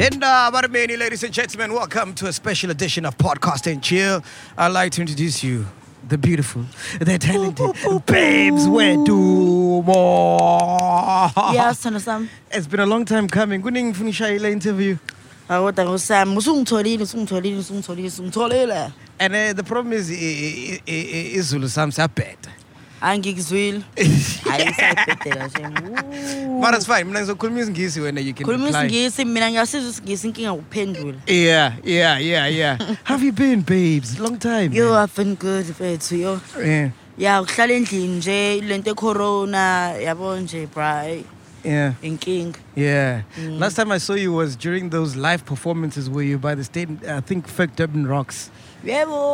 And uh, Barmeni, ladies and gentlemen, welcome to a special edition of Podcast and Chill. I'd like to introduce you, the beautiful, the talented babes Wedumo. Yeah, sithando sami. It's been a long time coming. Kuningi funisha ile interview. Akodwa ngosami, usungitholile, usungitholile, usungitholile, usungitholile. And uh, the problem is, izulu sami siyabheda. Angikuzwile. Hayi ngisayibhedela nje. But it's fine. Mina ngizokhuluma isingisi wena you can Khuluma isingisi mina ngiyasiza isingisi inkinga ukuphendula. Yeah, yeah, yeah, yeah. Have you been, babes? Long time. Yo, man. I've been good mfethu yo. Yeah, Ya ukuhlala endlini nje lento corona yabo nje bra yeah. inkinga. Yeah. Mm. Last time I saw you was during those live performances where you by the state, I think, Fake Durban Rocks. Yebo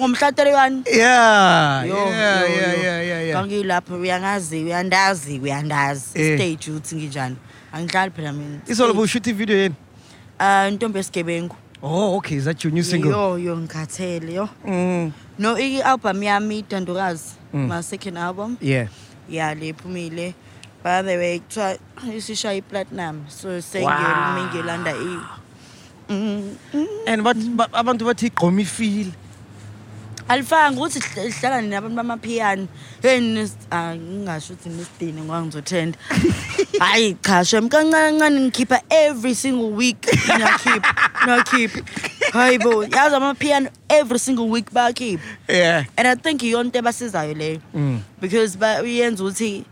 ngomhla 31. Yeah. Yo, yeah, yo, yeah, yo. yeah, yeah, yeah. Ngangilapha uyangazi uyandazi uyandazi Eh. stage uthi nginjani. Angidlali phela mina. It's all about shooting video in. Ah intombi esigebengu. Oh, okay. Is that your new single? Yo yo ngikhathele yo. Mm. No i-album yami Dandokazi Mm. my second album Yeah. yeah lephumile by the way kuthiwa isishaya i-platinum so Wow. sengiyolimi ngiyolanda i Mm, mm. And what but abantu bathi gqomi feel. alifanga ukuthi hl- lihlala nini abantu bamaphiyano hey nis- ah, ngingasho ukuthi nisidini ngoba ngizothenda hayi cha shem kancane kancane ngikhipha every single week niyakhipha niyakhipha hayi bo yazi amaphiyano every single week bayakhipha Yeah. and i think iyona into ebasizayo leyo Mm. because ba- uyenza ukuthi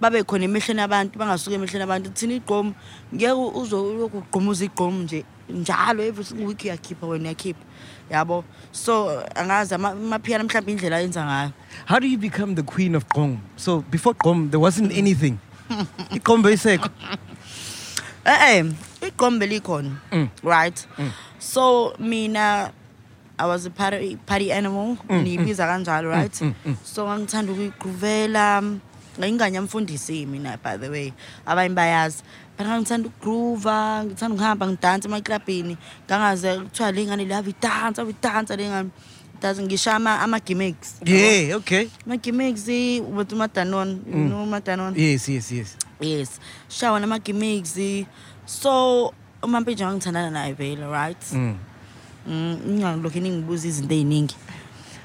babe khona emehlweni abantu bangasuki emehlweni abantu thina igqomu ngeke uzokugqumuza igqomu nje njalo every single week uyakhipha wena uyakhipha. Yabo? So angazi ama- amaphiyano mhlawumbe indlela ayenza ngayo. How do you become the queen of Gqom? So before Gqom, there wasn't anything. Igqom beyisekho. eh eh igqomu belikhona Mm. right? So mina I was a party, party animal. Niyibiza kanjalo right? So ngangithanda ukuyigroovela ngayingane yamfundisi mina by the way. Abanye bayazi but ngangithanda ukugroova ngithanda ukuhamba ngidansa emaklabhini ngangaze kuthiwa le ngane lava idansa idansa le ngane. Dansa ngishaya ama- ama-gimmicks Yeah, okay. ama-gimmicks with umadanon you know umadanon Yes, yes, yes. yes. Shawa nama-gimmicks so umampinje wangithandana naye vele right? Mm. Mm, ngingalokhu ningibuza izinto ey'ningi.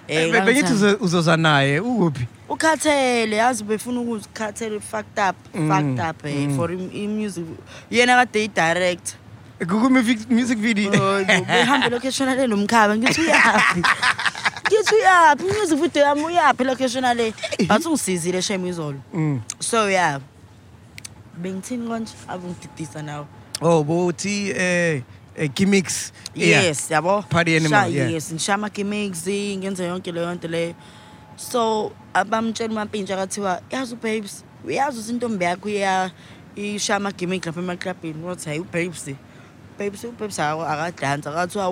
Eh, Be- Bengithi ngangithanda- uzo- uzoza naye ukuphi? Ukhathele yazi befuna ukuzikhathele fucked up Mm, fucked up eh, for im- i-music yena kade i-direct. Kukumi music video. behambe location le nomkhaba ngithi uyaphi? Ngithi uyaphi? I-music video yami uyaphi location le bathi ungisizile shem izolo. Mm. so yeah. Bengithini konje? Abungididisa nawe. Oh, bothi eh eh, gimmicks. Yeah. yes yabo. Party animal, Sha- yeah. yes ngishaye ama-gimmicks ngenze yonke leyo nto leyo so abamtshela umampintsha kathiwa yazi ubabes uyazi ukuthi intombi yakho iya ishaya ama-gimmick lapha emaklabhini wathi hayi ubabes babes ubabes akadansa akathiwa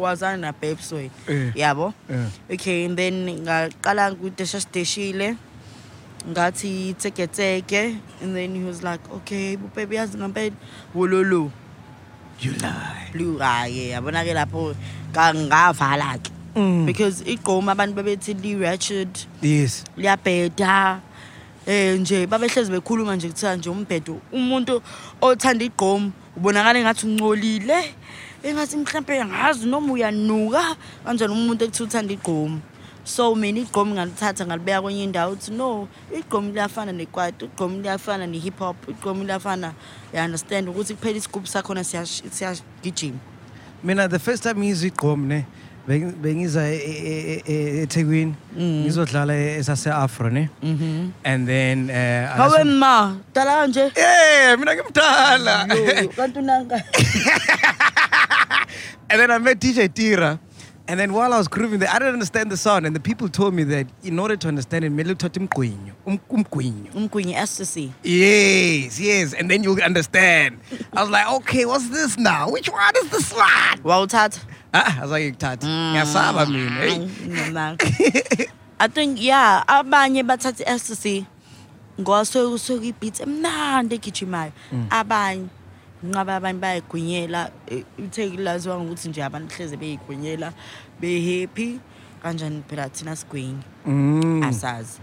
wazana nababes we. Eh. yabo? Yeah. okay and then ngaqala kudesha sideshile ngathi teketeke and then he was like okay baby yazi ngampela? Wololo. You lie. blue hayi yabona-ke lapho ka- ngavala-ke. Mm. because igqomu abantu babethi li-ratched Yes. liyabheda eh nje babehlezi bekhuluma nje kuthiwa nje umbhedo umuntu othanda igqomu ubonakala engathi uncolile engathi mhlawumpe ngazi noma uyanuka kanjani umuntu ekuthiwa uthanda igqomu so mina igqomu ngalithatha ngalibeka kwenye indawo uthi no igqomu liyafana nekwaito igqomu liyafana ne-hip hop igqomu liyafana ya-understand ukuthi kuphela isigubhu sakhona siyagijima Mina the first time ngizwe igqom ne bengiza eThekwini Mm. ngizodlala esase Afro ne and then eh hawe ma dala kanje Eh mina ngimdala kanti unanka and then I met DJ Tira And then while I was grooving there, I didn't understand the sound. And the people told me that in order to understand it, mele uthathe umgwinyo. Um- umgwinyo. umgwinyi ecstasy Yes, yes. And then you'll understand. I was like, okay, what's this now? Which one is this one? wawuthatha Ah, I was like, ngithatha. Ngiyasaba mina. Hey. Ngiyamanga. i think yeah abanye bathatha i-ecstasy ngoba suke kusuke i-beat emnandi egijimayo abanye nqaba abanye bayayigwinyela eh, itheki laziwa ngokuthi nje abantu hleze beyigwinyela be-happy kanjani phela thina sigwinye Mm. asazi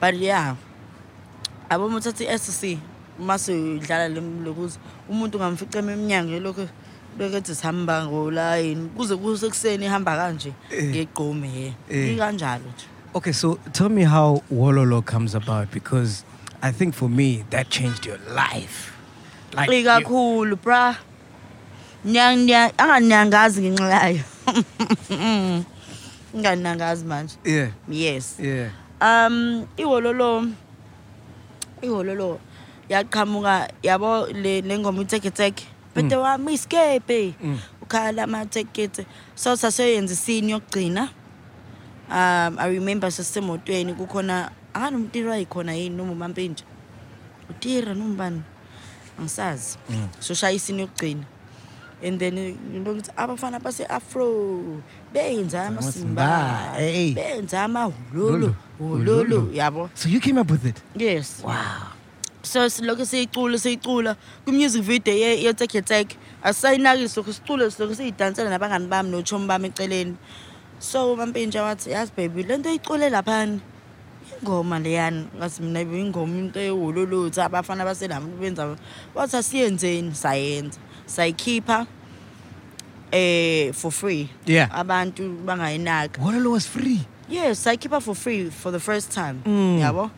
but yeah aboma uthatha i-ecstasy mase udlala lokuthi umuntu ungamfica emnyango elokhu bekethi sihamba ngolayini kuze kusekuseni ihamba kanje ngegqome ye. Eh. ikanjalo nje. Okay, so tell me how Wololo comes about because I think for me that changed your life. Like you- ikakhulu bra. Nyang- anganyangazi ngenxa yayo. Nganyangazi manje. Yeah, yes. Yeah. um iwololo iwololo yaqhamuka yabo le lengoma uteketeke bete wami iskepe ukhala amatekete so saseyenza isini yokugcina. Um i remember sasemotweni kukhona akanomtiri wayikhona yini noma umampintsha utira noma ubani? Angisazi. So shaya isini yokugcina. And then into ukuthi abafana base-afro benza amasimba benza amahululu Lulu, hululu hululu. yabo. So you came up with it. yes. Wow. So silokhu siyicula siyicula kwi-music video ye- yeteketeke asisayinaki silokhu sicule silokhu siyidansela nabangani bami notshomi bami eceleni. So umampintsha wathi yazi baby le nto icule laphani ingoma leyani ngathi mina ingoma into ewololothi abafana baselami benza wathi asiyenzeni sayenza. Sayikhipha eh for free. Yeah. abantu bangayinaka Wololo was free. Yes sayikhipha for free for the first time. Mm. yabo?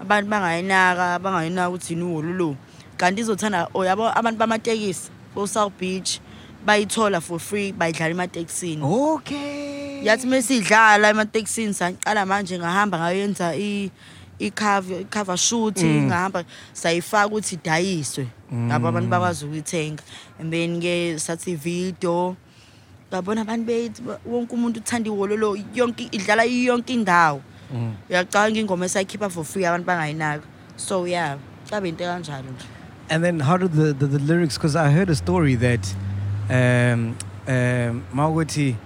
Abantu bangayinaka bangayinaka ukuthi yini uwololo kanti izothanda o yabo abantu bamatekisi bo-south beach bayithola for free bayidlala ematekisini. Okay. yathi mesiyidlala ematekisini saqala manje ngahamba ngayenza i- i-cover i-cover shoot ngahamba sayifaka ukuthi idayiswe. Yabo abantu bakwazi ukuyithenga. And then ke sathi video ngabona abantu bethi ba- wonke umuntu uthanda iwololo yonke idlala yonke indawo uyacabanga ingoma esayikhipha for free abantu bangayinaka so yeah kabe into kanjalo nje And then how did the, the, the lyrics? Because I heard a story that um, um, Mawuti,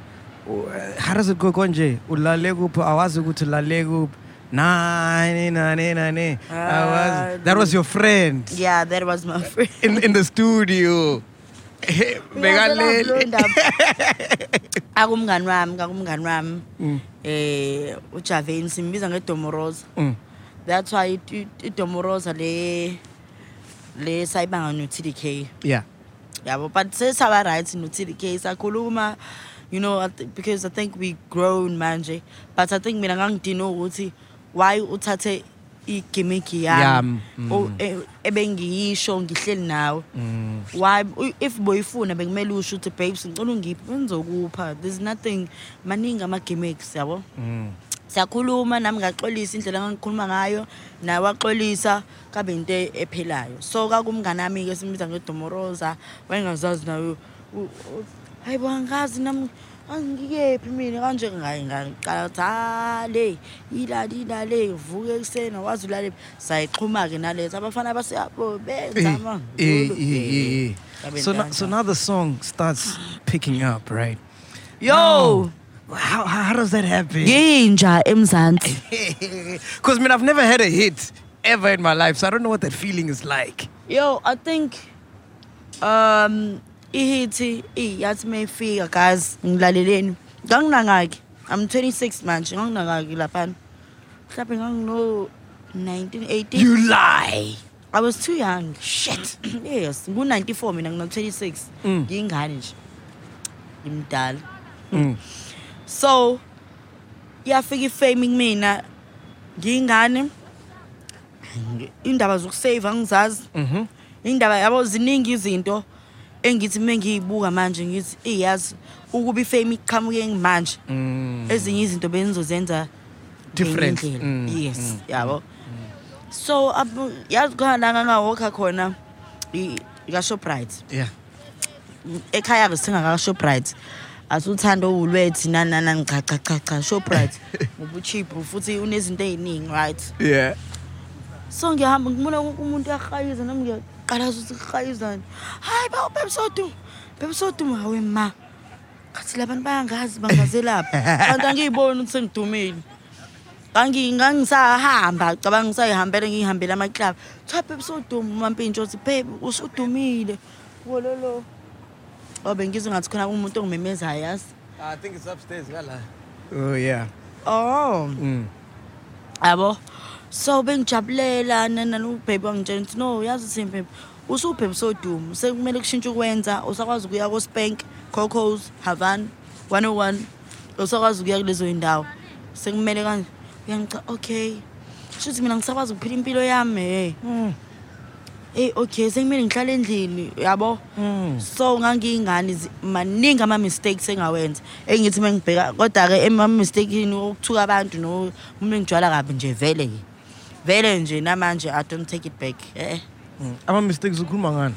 how does it go konje? Ulale kuphi awazi ukuthi ulale kuphi. Nani nani nani. I Ah, was, that was your friend yeah that was my friend in in the studio. Bekalele. akumngani wami kakumngani wami eh ujaveni simbiza ngedomoroza Mm. that's why idomoroza le le sayibanga no-tdk Yeah. yabo but sesaba right no-tdk sakhuluma you know because i think we grown manje but i think mina ngangidina ukuthi why uthathe igimiki Yeah, yami. Mm, o- e- ebengiyisho ngihleli nawe. Mm. why u- if boyifuna bekumele usho ukuthi babes ngicela ungiphi? Bengizokupha. There's nothing maningi ama-gimmicks yabo? Mm. siyakhuluma nami ngaxolisa indlela engangikhuluma ngayo naye waxolisa kabe into e- ephelayo so kakumngani ami-ke simbiza ngedomoroza wayengazazi nayo u- u- hayi bo angazi nami. Angikephi mina kanje ngayi ngaqala ukuthi hale ilali ilale vuke ekuseni awazi ulalephi sayixhuma-ke nalezo abafana baseyabo benza Eh, eh, eh, So, now, so now the song starts picking up, right? yo How, how, how does that happen? yinja emzansi Because, I mean, I've never had a hit ever in my life, so I don't know what that feeling is like. Yo, I think um ihithi iyathi mayifika guys ngilaleleni. Nganginangaki? I'm 26 manje nganginangaki lapha. Mhlawumbe ngangino 19 18. You lie. I was too young. Shit. yes, ngu 94 mina ngino 26. Mm. Ngingane nje. Ngimdala. Mm. So yafika ifame kumina ngingane indaba zokusave angizazi Mm-hmm. indaba yabo ziningi izinto engithi mengiyibuka manje ngithi iyazi ukuba ifame iqhamuke manje Mm. ezinye izinto benizozenza Different. Mm, yes mm, yabo so yazi khona ngangawokha khona i- ika-shoprite Yeah. ekhaya-ke sithenga ka-shoprite asuthanda owulwethi nani nani nani cha cha cha shoprite ngoba ucheap futhi unezinto ey'ningi right Yeah. so ngiyahamba ngibona wonke umuntu uyahayiza nami ngiyaqala ukuthi kuhayizani hayi bawu bebesoduma bebesoduma hawe ma. Khathi labantu bayangazi bangazelapha. Kanti angiyiboni ukuthi sengidumile. Kangi ngangisahamba cabanga ngisayihambele ngihambela amaclub cha bebesoduma umampintsho uthi babe usudumile. Wololo obe ngizwe ngathi khona umuntu ongimemezayo yazi? I think it's upstairs, gala. Oh yeah. oh. Mm. yabo. So bengijabulela nana ubhebi wangitshela ukuthi no yazi simpe usubhebi sodumo sekumele kushintshe ukwenza usakwazi ukuya ko-spank cocos havan 101 usakwazi ukuya kulezo yindawo sekumele kanje uyangicha okay. Shuthi mina ngisakwazi ukuphila impilo yami Mm. eyi okay sekumele ngihlale endlini yabo? Mm. so ngangiyingane maningi ama-mistakes engawenza. Engithi uma ngibheka kodwa-ke ama-mistakeni okuthuka abantu no uma ngijwala kabi nje vele-ke. Vele nje namanje i don't take it back eh Mm. Ama mistakes ukhuluma ngani?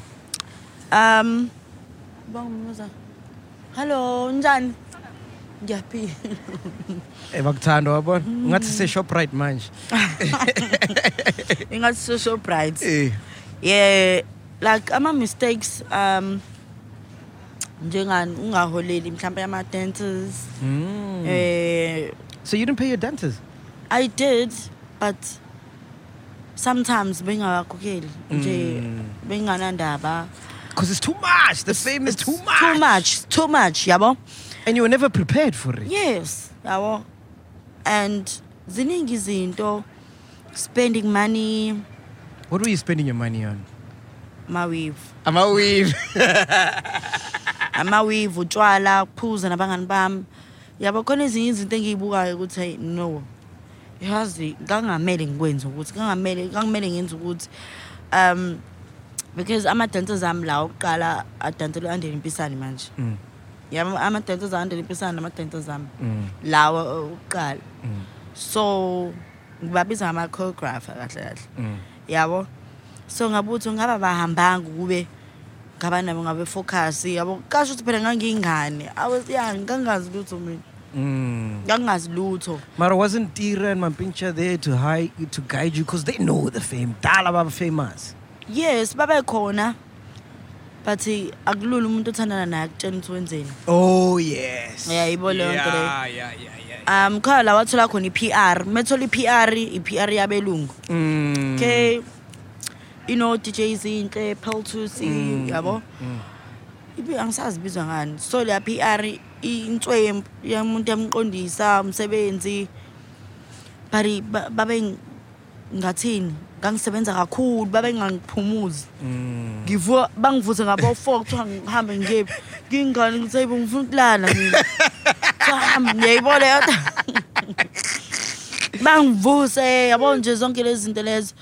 um bangumuza hallo njani ngiyaphila Eh bakuthanda wabona? Ngathi se Shoprite manje. ingathi social bright Eh. yeah like ama-mistakes um njengani ungaholeli mhlawumbe ama-dancers Mm. eh So you didn't pay your dentist? I did, but sometimes bengawakhokheli nje Mm. benganandaba. Because it's too much. The fame is too much. Too much, too much, yabo. And you were never prepared for it. Yes, yabo. And ziningi izinto spending money What were you spending your money on? ma weave. I'm a weave. Ama weave utshwala kuphuza nabangani bami. Yabo khona ezinye izinto engiyibukayo ukuthi hey no. Yazi kangamele ngikwenze ukuthi kangamele kangamele ngenze ukuthi um because ama-dancers ami la okuqala adansela u-andeni mpisane manje Mm. yabo ama-dancers a-andeni mpisane nama-dancers ami Mm. lawa okuqala Mm. so ngibabiza ngama-choreographer kahle kahle Mm. yabo so ngabuthi ngaba bahambanga ukube ngaba nabo ngabe focus yabo kasho ukuthi phela ngangiyingane I was young ngangazi lutho mina Mm. lutho Mara wasn't Tira and Mampincha there to hide to guide you because they know the fame. Dala baba famous. yes babekhona but akulula umuntu othandana naye akutshela ukuthi wenzeni Oh yes. Uyayibona leyo nto leyo? Yeah, yeah, yeah, yeah. um khona la wathola khona i-PR methola i-PR i-PR yabelungu Mm. okay you know DJ Zinhle Peltusi Mm, yabo mm. ibi angisazi bizwa ngani so la PR inswempu yamuntu yamqondisa umsebenzi. Bari ba- babe ngathini? Ngangisebenza kakhulu babe ngangiphumuzi. Mm. ngivuka bangivuthe ngabo 4 kuthiwa ngihambe ngiyephi ngingane ngithi hayibo ngifuna ukulala mina. Sahamba, ngiyayibona yodwa. Bangivuse yabo nje zonke lezi zinto lezo.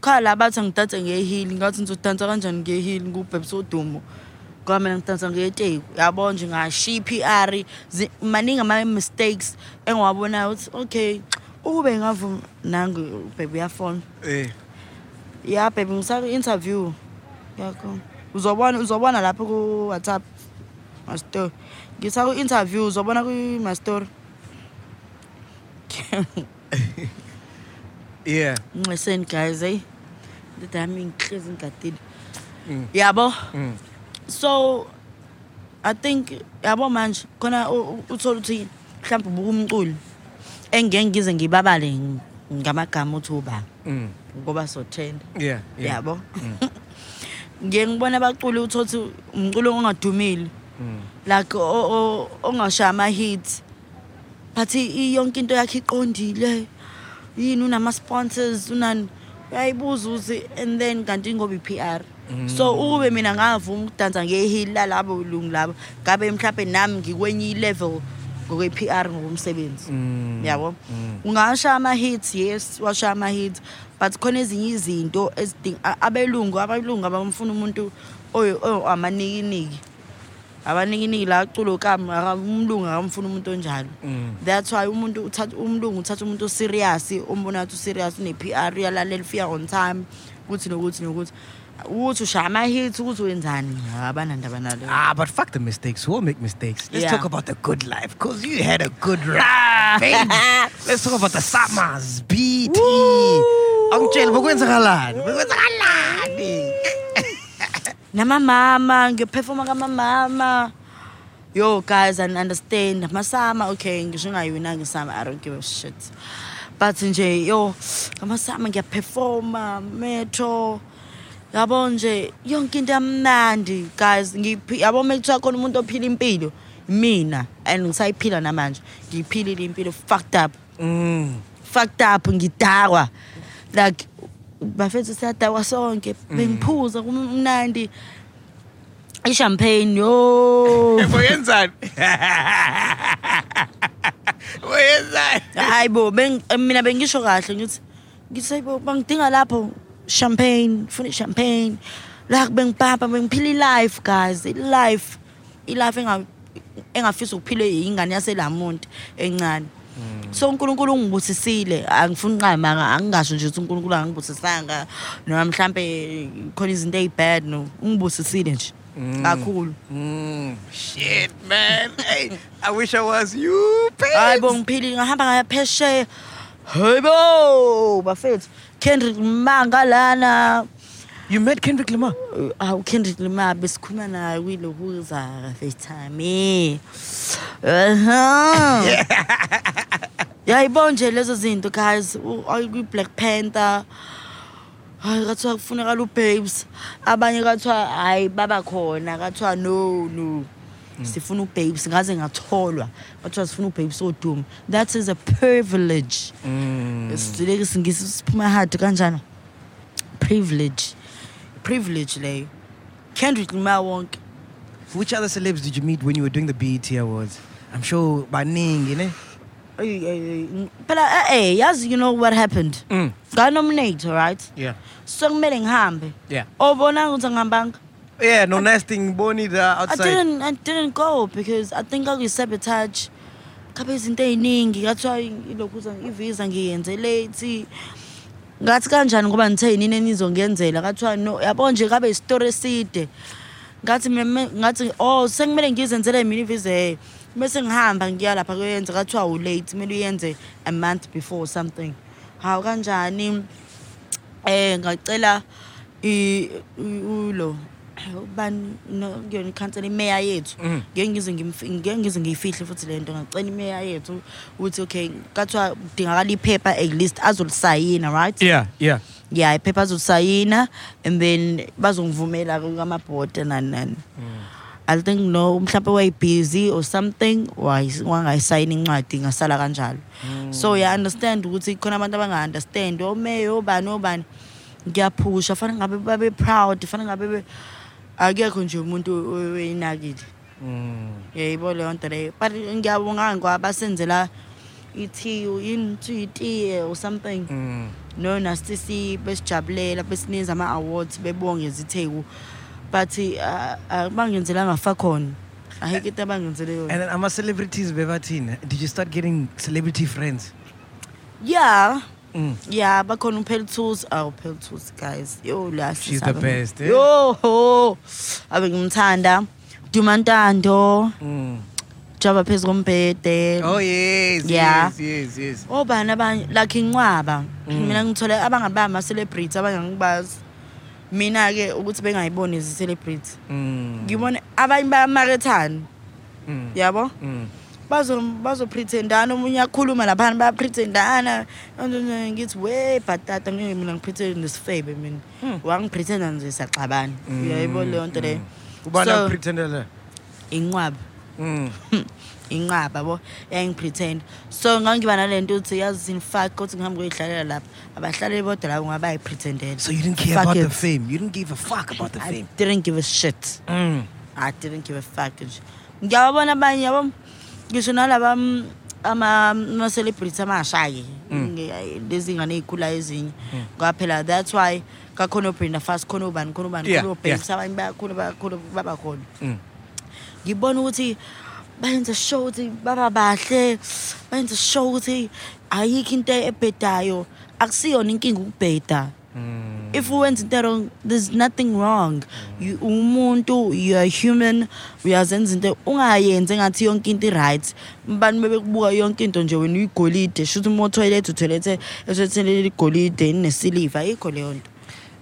Khala la bathi ngidanse ngehili ngathi ngizodansa kanjani ngehili ngubhebisa udumo kwamina ngidansa ngeteku yabo nje ngashiya i-PR zi- maningi ama-mistakes engiwabonayo ukuthi okay ukube ngavuma nangu ubhebe uyafona Eh. ya baby ngisaku-interview yakho uzobona uzobona lapho ku-whatsapp mastori ngisaku-interview uzobona kwi-mastori Yeah. nxeseni guys eyi ndoda yami ngihlezi ngigadile Mm. yabo Mm. So i think yabo manje khona u- u- uthola ukuthi mhlawumbe ubuka umculi engeke ngize ngibabale ng- ngamagama uthi uba Mm. ngoba sothenda Yeah. Yeah. yabo ngiye ngibona abaculi uthothi umculo ongadumile Mm. like o- o- ongashaya ama-hit but i- i- yonke into yakhe iqondile yini unama-sponsors unani uyayibuza ukuthi and then kanti ngoba i-PR so ukube mina ngavuma ukudansa ngehili lalabo lungu labo ngabe mhlawumbe nami ngikwenye i-level ngokwe-PR ngokomsebenzi Mm. yabo Mm. ungashaya ama-hits yes washaya ama-hits but khona ezinye izinto ezidinga a- abelungu abelungu abamfuna umuntu oy- oy- amanikiniki abanikiniki la culo kami umlungu akamfuna umuntu onjalo Mm. that's why umuntu uthatha umlungu uthatha umuntu oserious umbona ukuthi userious une-PR uyalalela ufika on time ukuthi nokuthi nokuthi ukuthi ushaya ama-hit ukuthi wenzani abanandaba nalo Ah, but fuck the mistakes. We'll make mistakes. Let's Yeah. talk about the good life, because you had a good life. Let's talk about the summers, BT. Woo! Angitshela bekwenzakalani? Bekwenzakalani? namamama ngiyophefoma kamamama yo guys i understand amasama okay ngisho ungayiwinanga isama i don't give a shit but nje yo ngamasama ngiyaphefoma metro yabo nje yonke into yamnandi guys. Yabo mekuthiwa khona umuntu ophila impilo mina and ngisayiphila namanje ngiyiphilile impilo fucked up. Mm. fucked up ngidakwa like bafethu siyadakwa sonke bengiphuza kumnandi. Ishampagne yo. Wenzani? Wenzani? hayi bo mina bengisho kahle ngithi ngithi bo bangidinga lapho. Champagne funa champagne. La bengipapa bengiphila i-life guys. I-life i-life enga- engafisa ukuphilwe ingane yaselamuntu encane. So unkulunkulu ungibusisile. Angifuni unqama angingasho nje ukuthi unkulunkulu angangibusisanga. Noma mhlampe khona izinto ey'bad no ungibusisile nje. Kakhulu. Mm. Shit, man. Hey, I wish I was you, hayi bo ngiphilile ngahamba ngaya phesheya. Hayi bo bafethu. Kendrick manga lana You met Kendrick Lamar? awu kendrick lamar besikhuluma naye kwilokuza facetime yayibona nje lezo zinto guys. Kwi-black panther. Hayi kathiwa kufunekala ubabes abanye kathiwa hayi baba khona kathiwa no no. Sifuna ubabes ngaze ngatholwa sifuna ubabes oduma that is a privilege sileke singisi siphuma hard kanjani privilege privilege leyo kendrick lamar wonke Which other celebs did you meet when you were doing the BET Awards? I'm sure Baning, you know? Ay, ay, ay. phela eh yazi you know what happened Mm. nganominate right Yeah. so kumele ngihambe Yeah. obona ukuthi angihambanga Yeah, no nesting Bonnie the I outside. didn't I didn't go because I think akuyi-sabotage khabe izinto ey'ningi kathiwa ilokhu ivisa ngiyenze late. Ngathi kanjani ngoba ngithe yinini enizongenzela? Kathiwa no yabo nje kabe isitori eside. Ngathi meme- ngathi oh sekumele ngizenzele mina ivize bese ngihamba ngiya lapha kuyenza kathiwa ulate kumele uyenze a month before something. Hawu kanjani? Eh ngacela i i- ulo ubani no- kuyona ikhansela imeya yethu. Mhm. ngeke ngize ngimfi- ngeke ngize ngiyifihle futhi le nto. Ngacela imeya yethu ukuthi okay kathiwa kudingakala iphepha at least azolisayina right? Yeah, yeah. yeah iphepha azolisayina and then bazongivumela kamabhodi nani nani. I think no mhlawumbe wayebusy or something wayi- wangayisayini incwadi ngasala kanjalo. So ya understand ukuthi khona abantu abanga-understand omeya obani obani ngiyaphusha fanele ngabe babe proud fanele ngabe be- akekho nje umuntu oyinakile Mm. yayibo leyo nto leyo but ngiyabonga kwabasenzela ithiyo yini kuthiwa itiye or something Mm. no nasisi besijabulela besinikeza ama-awards bebonge zitheku but uh, uh, bangenzelanga fa khona ahike into abangenzele And yona then I'm a celebrities bevatin. Did you start getting celebrity friends? yeah Mm. Yeah bakhona uPeltus awu Peltus guys yo la She's the best, eh? yo abe ngimthanda Dumantando Mm. jaba phezulu kombhede Oh yes, Yeah. yes, yes, yes. obani abanye like inqwaba Mm. mina ngithole abangaba ama-celebrity abangangibazi mina-ke ukuthi bengayiboni zi-celebrity Mm. ngibone abanye bayamarethana Mm. yabo Mm. Bazo- bazopretendana omunye akhuluma laphana bayapretendana ngithi we bhatata ngeke mina ngipretende nesifebe mina Mm. wangipretenda nje saxabana Mm. uyayibona leyo nto leyo Ubani So- pretender la? inqwaba Mm. inqaba bo yangipretend so ngangiba nale nto ukuthi yazi sinifake ukuthi ngihambe kuyidlalela lapha abahlaleli bodwa labo ngabayipretendela So you didn't care Fuck about the it. fame. You didn't give a fuck about the I fame. didn't give a shit Mm. I didn't give a fuck nje ngiyababona abanye yabo ngisho nalaba mm, ama- ama-celebrity amasha-ke Mm. Nge- lezi ngane ey'khula ezinye ngaphela that's why kakhona obrenda fast khona obani khona obani Yeah, khona obabes abanye bayakhula bayakhula baba khona Mm. ngibona ukuthi bayenza show ukuthi baba bahle bayenza show ukuthi ayikho into ebhedayo akusiyona inkinga ukubheda Mm. If wenza into wrong there's nothing wrong you umuntu you are human uyazenza into ungayenzi engathi yonke into i-right mbani bebekubuka yonke into nje wena uyigolide shuthi uma uthoyilethe uthoyilethe esethelele igolide inesiliva ayikho leyo nto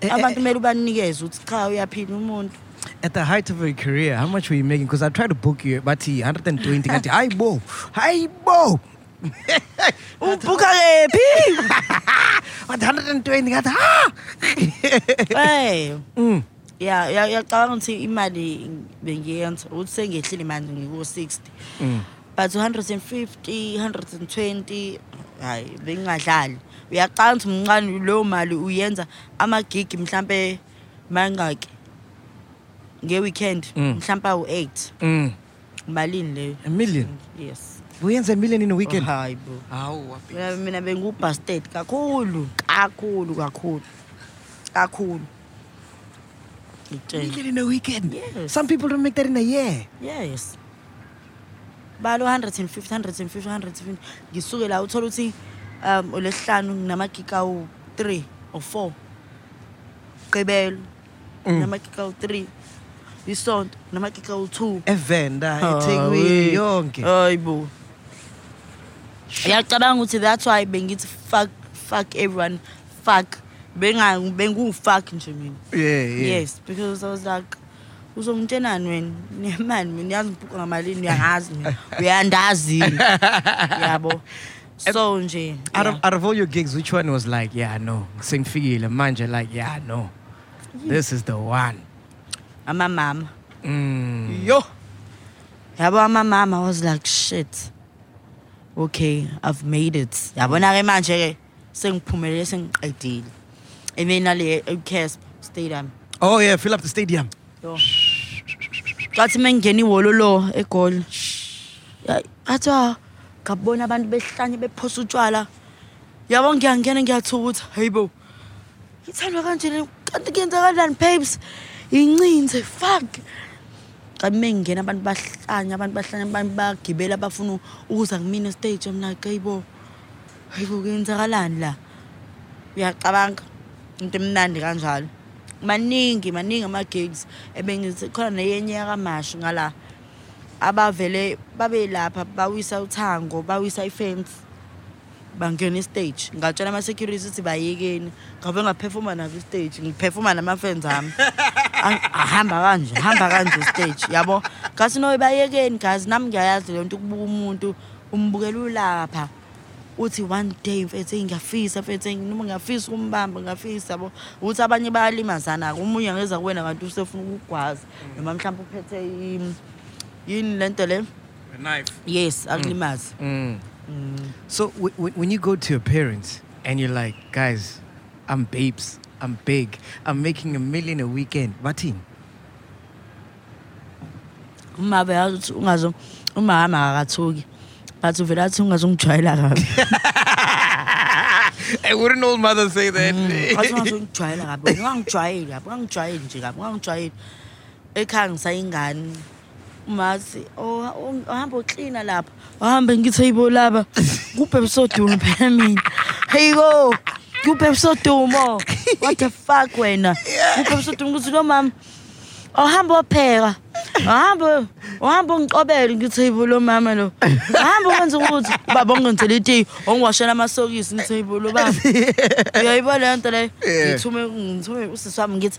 Eh, eh, abantu kumele ubanikeze ukuthi cha uyaphila umuntu At the height of your career, how much were you making? Because I tried to book you, but he 120. Got hi bo, hi bo. Ubhuka kephi 120. Got ah. Eh. Mm. ya ya- yacabanga ukuthi imali bengiyenza ukuthi sengehlile manje ngiku-60 Mm. but 150 120 hayi bengingadlali uyacabanga ukuthi mncane leyo mali uyenza amagigi mhlampe mangaki nge-weekend Mm. mhlampe awu-8 Mm. malini leyo A million. yes We earn a million in a Oh, weekend. hayi bo Oh, mina mina bengu-busted kakhulu kakhulu kakhulu kakhulu ngitshela million in a weekend. Yes. Some people don't make that in a year. yes balo 150 150 150 ngisuke la uthola ukuthi um olesihlanu nginamagigi awu-3 or 4 gqibelo Mm. namagigi awu-3 isonto namagigi awu-2 Evenda, eThekwini, yonke. hayi bo ngiyacabanga ukuthi that's why bengithi fuck fuck everyone fuck. Benga- bengu-fuck nje mina. Yeah, yeah. yes because i was like uzongitshenani wena? Nemani mina? Uyazi ngibhuka ngamalini? Uyangazi mina. Uyandazi yabo. So nje Out of yeah. out of all your gigs, which one was like, yeah, no, sing figile manje like, yeah, no, this is the one. amamama. Mm. yo. Yabo amamama I was like shit okay i've made it. Yabona-ke manje-ke sengiphumelele sengiqedile. And then nale ecasp stadium. Oh yeah, fill up the stadium. yo. Kathi mengingena ihholo lo egoli kathiwa ah, ngabona abantu behlanye bephosa utshwala yabo ngiyangena ngiyathuka ukuthi hayi bo. Ithandwa kanje le kanti kuyenzakalani babes? Incinze fuck kanti mengingena abantu bahlanye abantu bahlanye abantu bagibela bafuna ukuza kumina estage. I'm like hayi bo hayi bo kuyenzakalani la? Uyacabanga? Into emnandi kanjalo. Maningi maningi ama-gigs ebengithi khona neyenye yakamashu ngala abavele babe lapha bawisa uthango bawisa ifence bangena istage. Ngatshela ama-security ukuthi bayekeni. Ngabe ngaphefoma nabo istage ngiphefoma nama-fans ami. Ang- ahamba kanje hamba kanje istage yabo? Ngathi no bayekeni gazi nami ngiyayazi le nto ukubuka umuntu umbukela ulapha uthi one day mfethu ngiyafisa mfethu noma ngiyafisa ukumbamba ngiyafisa yabo? Ukuthi abanye bayalimazana-ke omunye angeza kuwena kanti usefuna ukugwaza noma mhlawumbe uphethe i- yini le nto le? A knife. yes akulimazi. Mm. So w- w- when you go to your parents and you're like, guys, I'm babes, I'm big, I'm making a million a weekend. Batin. uma beyazi ukuthi ungazo umama akakathuki but uvele athi ungaze ungijwayela kabi. Hey, wouldn't old mother say that? Mm. athi ungaze ungijwayela kabi. Ungangijwayeli kabi ungangijwayeli nje kabi ungangijwayeli. Ekhaya ngisayingane umathi ohamba oh, oh, uklina lapha. Wahambe ngithi hayibo laba. Kubhebisoduma phela mina heyiko kubhebisoduma what the fuck wena? Kubhebisoduma ukuthi lo mama awuhamba wapheka awuhambe uhamba ungicobele ngithi hayibo lo mama lo. Ahamba wenza ukuthi ubaba ongenzela itiyi ongiwashela amasokisi. Ngithi hayibo lo baba. Uyayibona le nto leyo Yeah. ngithume ngithume usisi wami ngithi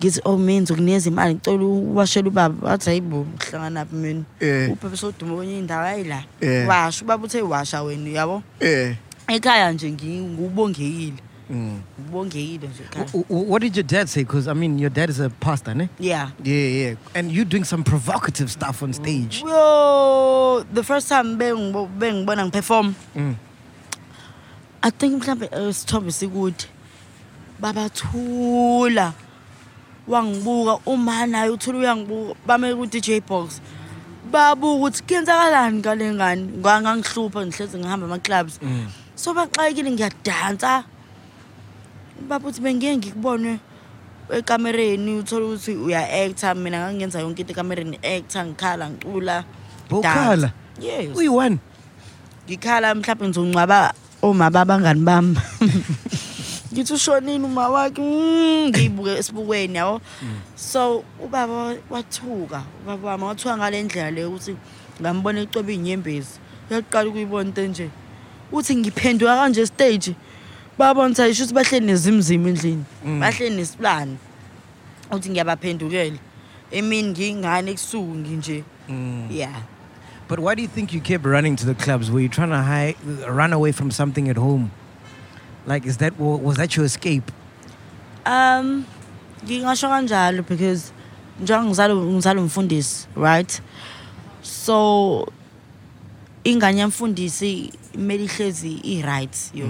ngithi oh menzi ukunikeza imali. Ngicela uwashele ubaba wathi hayibo uhlanganaphi mina. Yeah. ubhebe soduma kwenye indawo ayila Yeah. washa ubaba uthe washa wena yabo Yeah. Ekhaya nje ngubongekile Mm. ngubongekile nje ekhaya W- w- what did your dad say? Because I mean, your dad is a pastor, ne? yeah Yeah, yeah. And you doing some provocative stuff on stage. yo the first time bengibo- bengibona ngiperform Mm. i think eh, sithombe sikude babathula wangibuka uma naye uthula uyangibuka bame ku-dj box babuka ukuthi kuyenzakalani ngale ngane ngangangihlupha ngihlezi ngihamba ama-clubs Mm. So baxakile ngiyadansa. Baba uthi bengiye ngikubone ekamereni uthole ukuthi uya-acta. Mina ngangenza yonke into ekamereni acta ngikhala ngicula Bokhala? yes. Won? ngikhala mhlawumbe ngizongcwaba oma babangani bami. Ngithi ushonile uma wakhe mm, ngiyibuke esibukweni yabo. So ubaba wathuka ubaba wami wathuka ngale ndlela le ukuthi ngambona ecoba iy'nyembezi uyaqala ukuyibona into nje uthi kanje stage babona ukuthi ayisho ukuthi bahleli nezimzima endlini bahleli nesibani uthi ngiyabaphendukela emini ngiyingane kusuku nginje yeah But why do you think you kept running to the clubs? Were you trying to hide, run away from something at home? Like, is that was that your escape? Um ngingasho kanjalo because njengoba ngizalo ngizalo umfundisi right so ingane yamfundisi imele ihlezi i-right yo.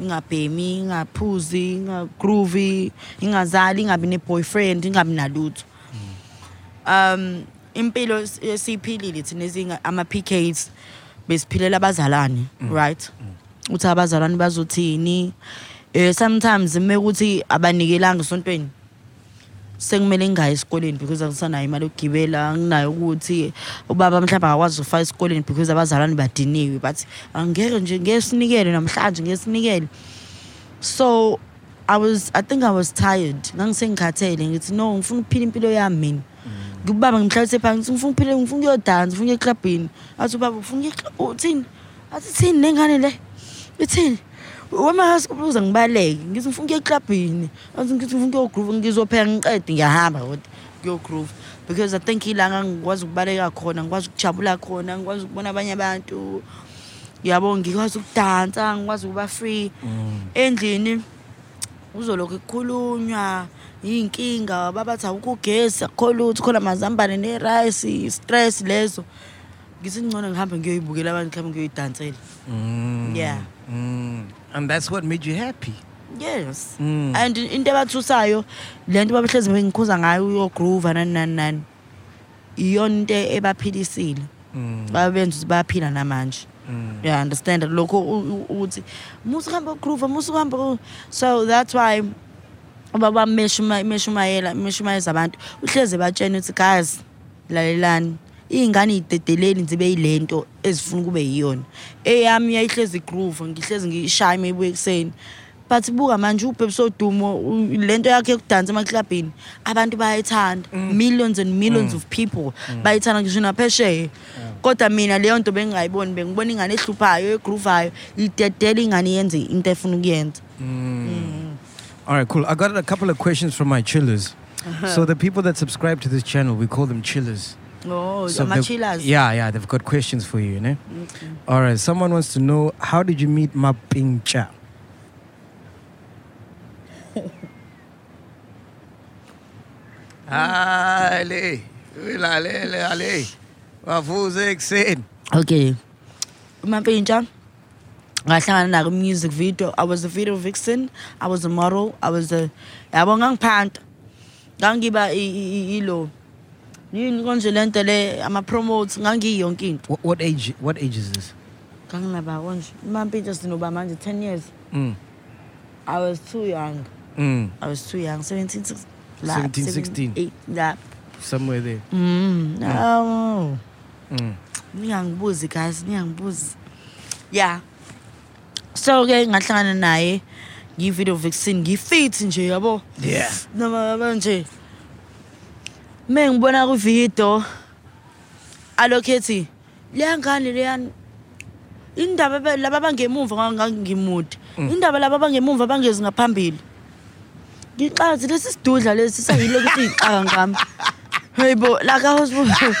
Ingabhemi ingaphuzi ingagroovy ingazali ingabi ne-boyfriend ingabi nalutho. Um impilo es- esiyiphilile thina ama-pks besiphilela abazalwane right? uthi abazalwane bazothini? Eh sometimes mekuthi abanikelanga esontweni. Sekumele ngingayi esikoleni because angisanayo imali yokugibela anginayo ukuthi ubaba mhlawumbe akakwazi ukufaka esikoleni because abazalwane badiniwe. But angeke nje ngeke sinikele namhlanje ngeke sinikele. So i was i think i was tired. Ngangisengikhathele ngithi no ngifuna ukuphila impilo yami mina. Ngibaba ngimhlalise phansi ngithi ngifuna ukuphila ngifuna ukuyodansa ngifuna ukuya eklabhini. Athi ubaba ufuna ukuya eclub- uthini? Athi thini nengane le? Ithini? Wemahasikuluza ngibaleke ngithi ngifuna ukuya eklabhini. Athi ngithi ngifuna ukuyogroove ngizopheka ngiqede ngiyahamba kodwa kuyogroove because i think ilanga ngikwazi ukubaleka khona ngikwazi ukujabula khona ngikwazi ukubona abanye abantu. Yabo ngikwazi ukudansa ngikwazi ukuba free. Endlini uzolokhu kukhulunywa yinkinga babathi awukho ugesi akho lutho khona amazambane nerayisi stress lezo. Ngithi ngcono ngihambe ngiyoyibukela abantu ngihambe ngiyoyidansela yeah. Mm. And that's what made you happy. yes Mm. and into ebathusayo le nto babehlezi bengikhuza ngayo uyogroova nani nani nani iyona into ebaphilisile Mm. babenza ukuthi bayaphila namanje Mm. yeah understand lokho u- u- ukuthi musu kuhamba groove musu kuhamba ku-" so that's why ubaba meshumayela meshumayeza abantu uhleze batshena ukuthi guys lalelani iy'ngane iy'dedeleli zibe yilento ezifuna kube yiyona. Eyami yayihlezi groove ngihlezi ngishaya uma ibuye ekuseni but buka manje ubhebhi sodumo u- lento yakhe yokudansa emaklabhini abantu bayayithanda. Mm. Millions and millions mm. of people mm. bayithanda ngisho naphesheya. Kodwa mina leyo nto bengingayiboni bengibona ingane ehluphayo egroovayo idedela ingane yenze into efuna ukuyenza. All right, cool. I got a couple of questions from my chillers. Uh-huh. So the people that subscribe to this channel, we call them chillers. Oh So they've- Yeah, yeah, they've got questions for you, ne? All right, someone wants to know how did you meet Mapincha? Ale, ulalele ale. Wavuze ekuseni. okay umampintsha ngahlangana nako music video i was a video vixen i was a model i was a yabo ngangiphanta ngangiba ilo yini konje lento le ama-promote ngangiyonke into What, what age? What age is this? nganginaba konje sinoba manje 10 years Mm, i was too young mm, i was too young 17 six- la- 17, 17, 16. eight, la somewhere there. Mm, no. Mm. Ningangibuzi guys, ningangibuzi. Yeah. So ke ngahlangana naye ngiyi-video vaccine ngifit nje yabo. Yeah. Noma manje. Me ngibona ku video allocated leya ngane leyani indaba laba bangemuva ngangimude. Indaba laba bangemuva bangezi ngaphambili. Ngiqazi lesi sidudla lesi sayile ukuthi iqaka ngami. Hey bo la ka hospital.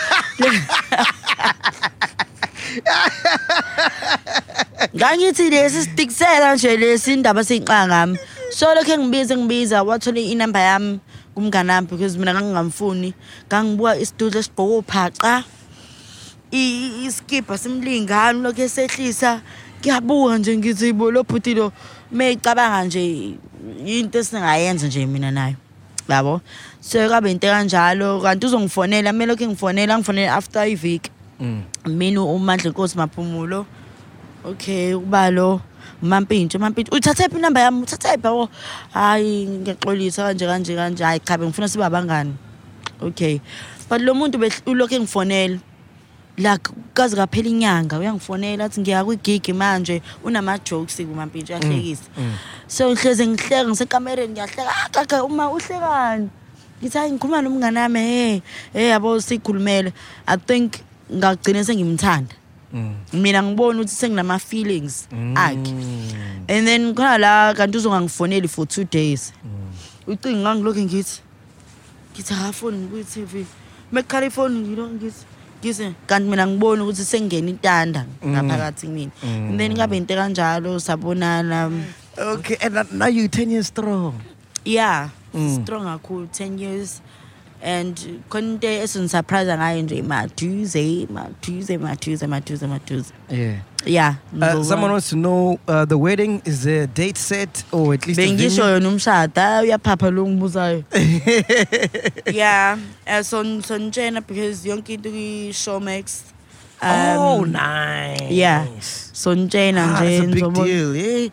Ngangithi lesi sitikisela nje lesi indaba seyinqaka ngami. So lokho ngibiza ngibiza wathola inamba yami. Kumngane wami because mina ngangingamfuni ngangibuka isidudla esigqoke uphaca i- iskipha simlingani lokhu esehlisa. Ngiyabuka nje ngithi bo lo bhuti lo meyicabanga nje into esingayenza nje mina nayo yabo? So kabe into kanjalo kanti uzongifonela kumele lokhu ngifonela ngifonela after iviki. Mm. mina umandla inkosi maphumulo. Okay kuba lo. Umampintsha umampintsha uthathe phi inamba yami? Uthathe phi? Yabo. Hayi ngiyaxolisa kanje kanje kanje. Hayi cha bengifuna sibe abangani. Okay. But lo muntu beh- ulokhu engifonela like kaze kaphela inyanga uyangifonela athi ngiya kwigigi manje. Unama-jokes kumampintshi uyahlekisa. So ngihleze ngihleka ngisekamereni ngiyahleka "Ah, kaka uma uhlekani ngithi hayi ngikhuluma nomngane wami he he yabo sikhulumele. I think ngagcine sengimthanda. Mina ngibona ukuthi senginama-feelings akhe. And then khona la kanti uzongangifoneli for two days. Ucingo ngangilokhu ngithi ngithi akafoni ngikwi-tv mekukhala ifoni ngilokhu ngithi ngithi kanti mina ngibona ukuthi sengingena intanda ngaphakathi kumina and then kabe into kanjalo sabonana. Okay, and now- now you 10 years strong. yeah strong kakhulu 10 years. And into esingisurprise ngayo nje maduze maduze maduze maduze maduze Yeah. yeah Uh, someone wants to know uh, the wedding is the date set or at least a bengisho yona umshado hayi uyaphapha lo ngibuzayo yeah uh, so so ngitshena because yonke into kwi-showmax oh, nice. yeah so ngitshena Ah, nje that's a big deal. Hey,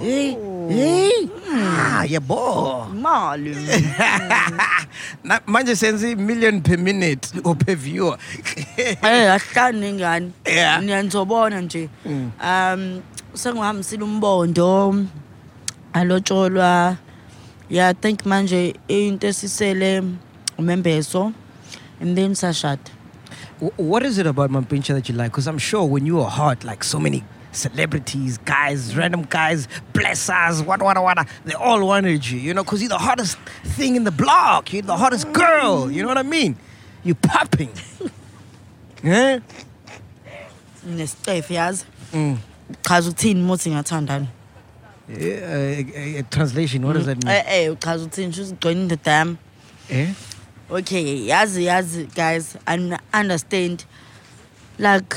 hey, hey. Ah, yeah, boy. imali Na- manje senze million per minute or per viewer. Eh asihlani nengane. Yeah. Niyazobona nje. Um sengihambisile umbondo alotsholwa. Yeah, I think manje into esisele umembeso and then sashada. Wh- what is it about Mampincha that you like? Because I'm sure when you were hot, like so many celebrities, guys, random guys, blessers, what, what, what, they all wanted you, you know, because you're the hottest thing in the block. You're the hottest girl. You know what I mean? You popping. yeah? Nesitefe yazi. Mm. Chaza ukuthini muthi ngathandana. Translation, what does that mean? Eh eh uchaza ukuthini shuthi gcina the dam. Eh? Okay, yazi yazi guys, I understand. Like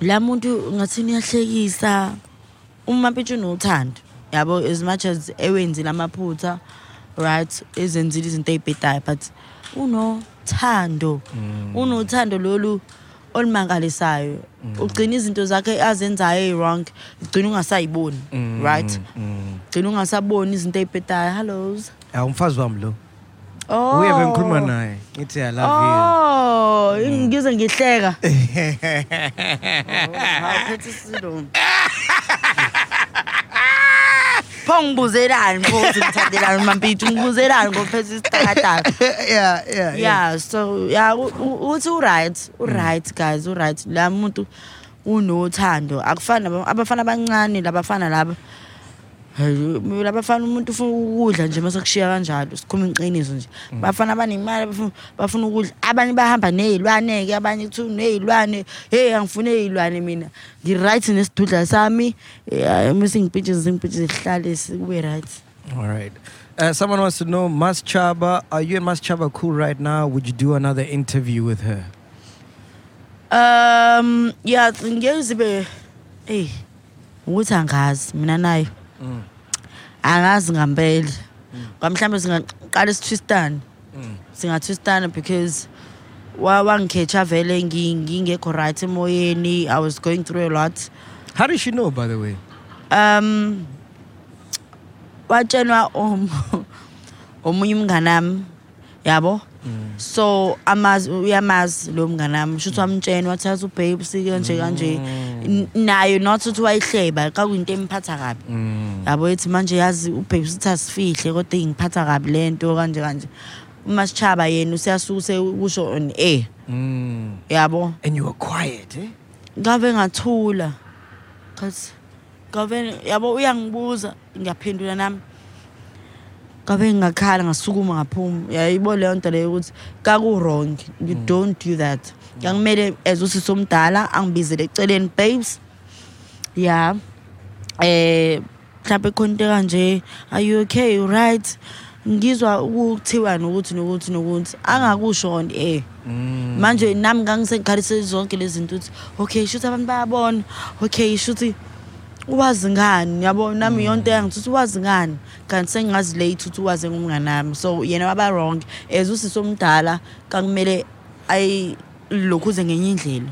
la muntu ngathini yahlekisa uma mpithu unothando. Yabo as much as ewenzile amaphutha right ezenzile izinto ezibhedayo but unothando. Unothando lolu olumangalisayo. Ugcina izinto zakhe azenzayo wrong, ugcina ungasayiboni, right? Ugcina ungasaboni izinto ezibhedayo. Hellos. Ah, umfazi wami lo. Oh. Uye bengikhuluma naye. Ngithi I love Oh, ngize ngihleka. Awuphethe isilo. Pho ngibuzelani pho uthi ngithandelani mampithu ngibuzelani ngophethe isitakataka. you. yeah, yeah, Yeah, so yeah u- u- uthi u right, u right guys, u right. La muntu unothando. Akufani naba- abafana abancane labafana laba. Labafana umuntu ufuna ukudla nje kanjalo iqiniso nje. Bafana abanemali bafuna ukudla. Abanye bahamba nezilwane ke abanye kuthi nezilwane hey angifune izilwane mina. Ngi right nesidudla sami. Mase ngipitches ngipitches ihlale sikube right. All right. Uh, someone wants to know, Mas Chaba, are you and Mas Chaba cool right now? Would you do another interview with her? um yeah ngeke zibe hey ukuthi angazi mina nayo angazi ngempela. Kwamhlambe singaqala sitwistane singatwistana because wa- wangikhetha vele ngi- ngingekho right emoyeni. I was going through a lot. How did she know, by the way? um watshenwa um- omunye umnganami yabo? So amazi uyamazi lo mnganami. Shuthi wamtshena wathi yazi ubabe sikanje kanje. N- nayo not ukuthi wayihleba kakuyinto emphatha kabi. Yabo ethi manje yazi ubabe sithi asifihle kodwa ingiphatha kabi lento kanje kanje. Umasitshaba yena useyasuka usekusho on air. Mm. yabo. And you were quiet, eh? ngabe ngathula. Cause ngabe yabo uyangibuza ngiyaphendula nami. Ngabe ngingakhala ngasukuma ngaphuma yayibo leyo nto leyo ukuthi kaku-wrong. You don't do that. Ngiyangimele as usisi omdala angibizele eceleni babes. Ya eh mhlawumbe khona into kanje are you okay? You right? Ngizwa ukuthiwa nokuthi nokuthi nokuthi. Angakusho on air. Manje nami ngangisengikhalise zonke lezi zinto ukuthi okay shuthi abantu bayabona. Okay shuthi uwazi ngani yabo nami yonke yangithi uthi uwazi ngani kanti sengingazi late ukuthi uwazi ngumnganami so yena waba wrong as usisi omdala kakumele ayilokhuze ngenye indlela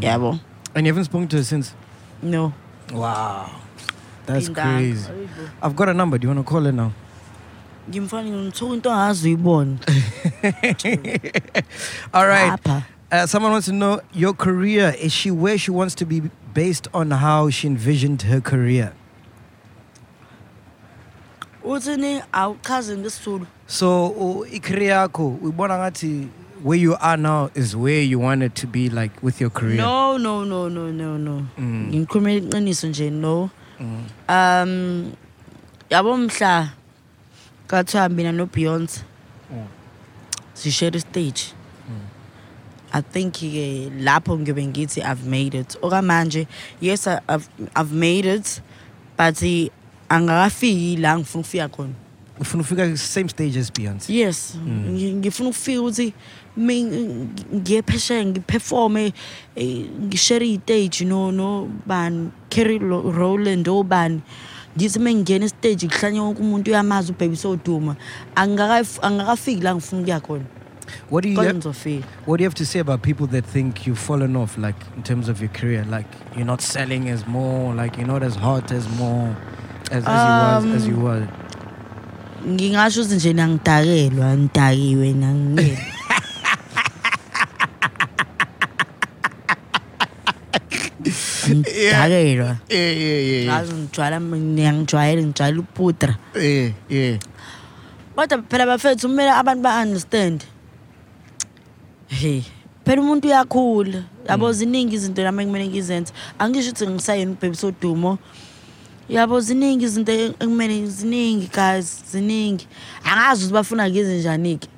yabo And you haven't spoken to her since? no Wow. That's crazy. I've got a number. Do you want to call her now? ngimfana ngimthuka into angazi uyibona All right. Uh, someone wants to know your career. Is she where she wants to be based on how she envisioned her career? uthini awuchaze ngesizulu So uh, i-career yakho uyibona ngathi where you are now is where you wanted to be like with your career. no no no no no no Mm. ngikhulumela iqiniso nje no Mm. um yabo mhla kathiwa mina no-beyonce Mm. sishare stage i think ke lapho ngiyobe ngithi i've made it. Okamanje yes I- I've, i've made it but eh, angakafiki la ngifuna ukufika khona. Ufuna ufika same stage as Beyonce. yes. Ngi- ngifuna ukufika ukuthi mi- ngiye phesheya ngiperforme eh, ngishare iy'teji no no bani carry Lo- rowland obani ngithi uma ngingena esiteji kuhlanye wonke umuntu uyamazi ubhebe soduma Angakaf- angakafiki la ngifuna ukuya khona. What do you kodwa have, ngizofika what do you have to say about people that think you've fallen off like in terms of your career? Like you're not selling as more like you're not as hot as more as, as you was as you Um, were. ngingasho ukuthi nje nangidakelwa ngidakiwe nangingeni ngidakelwa Yeah, yeah, yeah. ngazi ngijwayela ngiyangijwayele ngijwayela Yeah, yeah. kodwa phela bafethu kumele abantu ba-understand hey. Phela umuntu uyakhula. Yabo ziningi izinto nami ekumele ngizenze. Angisho ukuthi ngisayena ubhebisa odumo yabo ziningi izinto ekumele ziningi guys ziningi. Angazi ukuthi bafuna ngize njani-ke.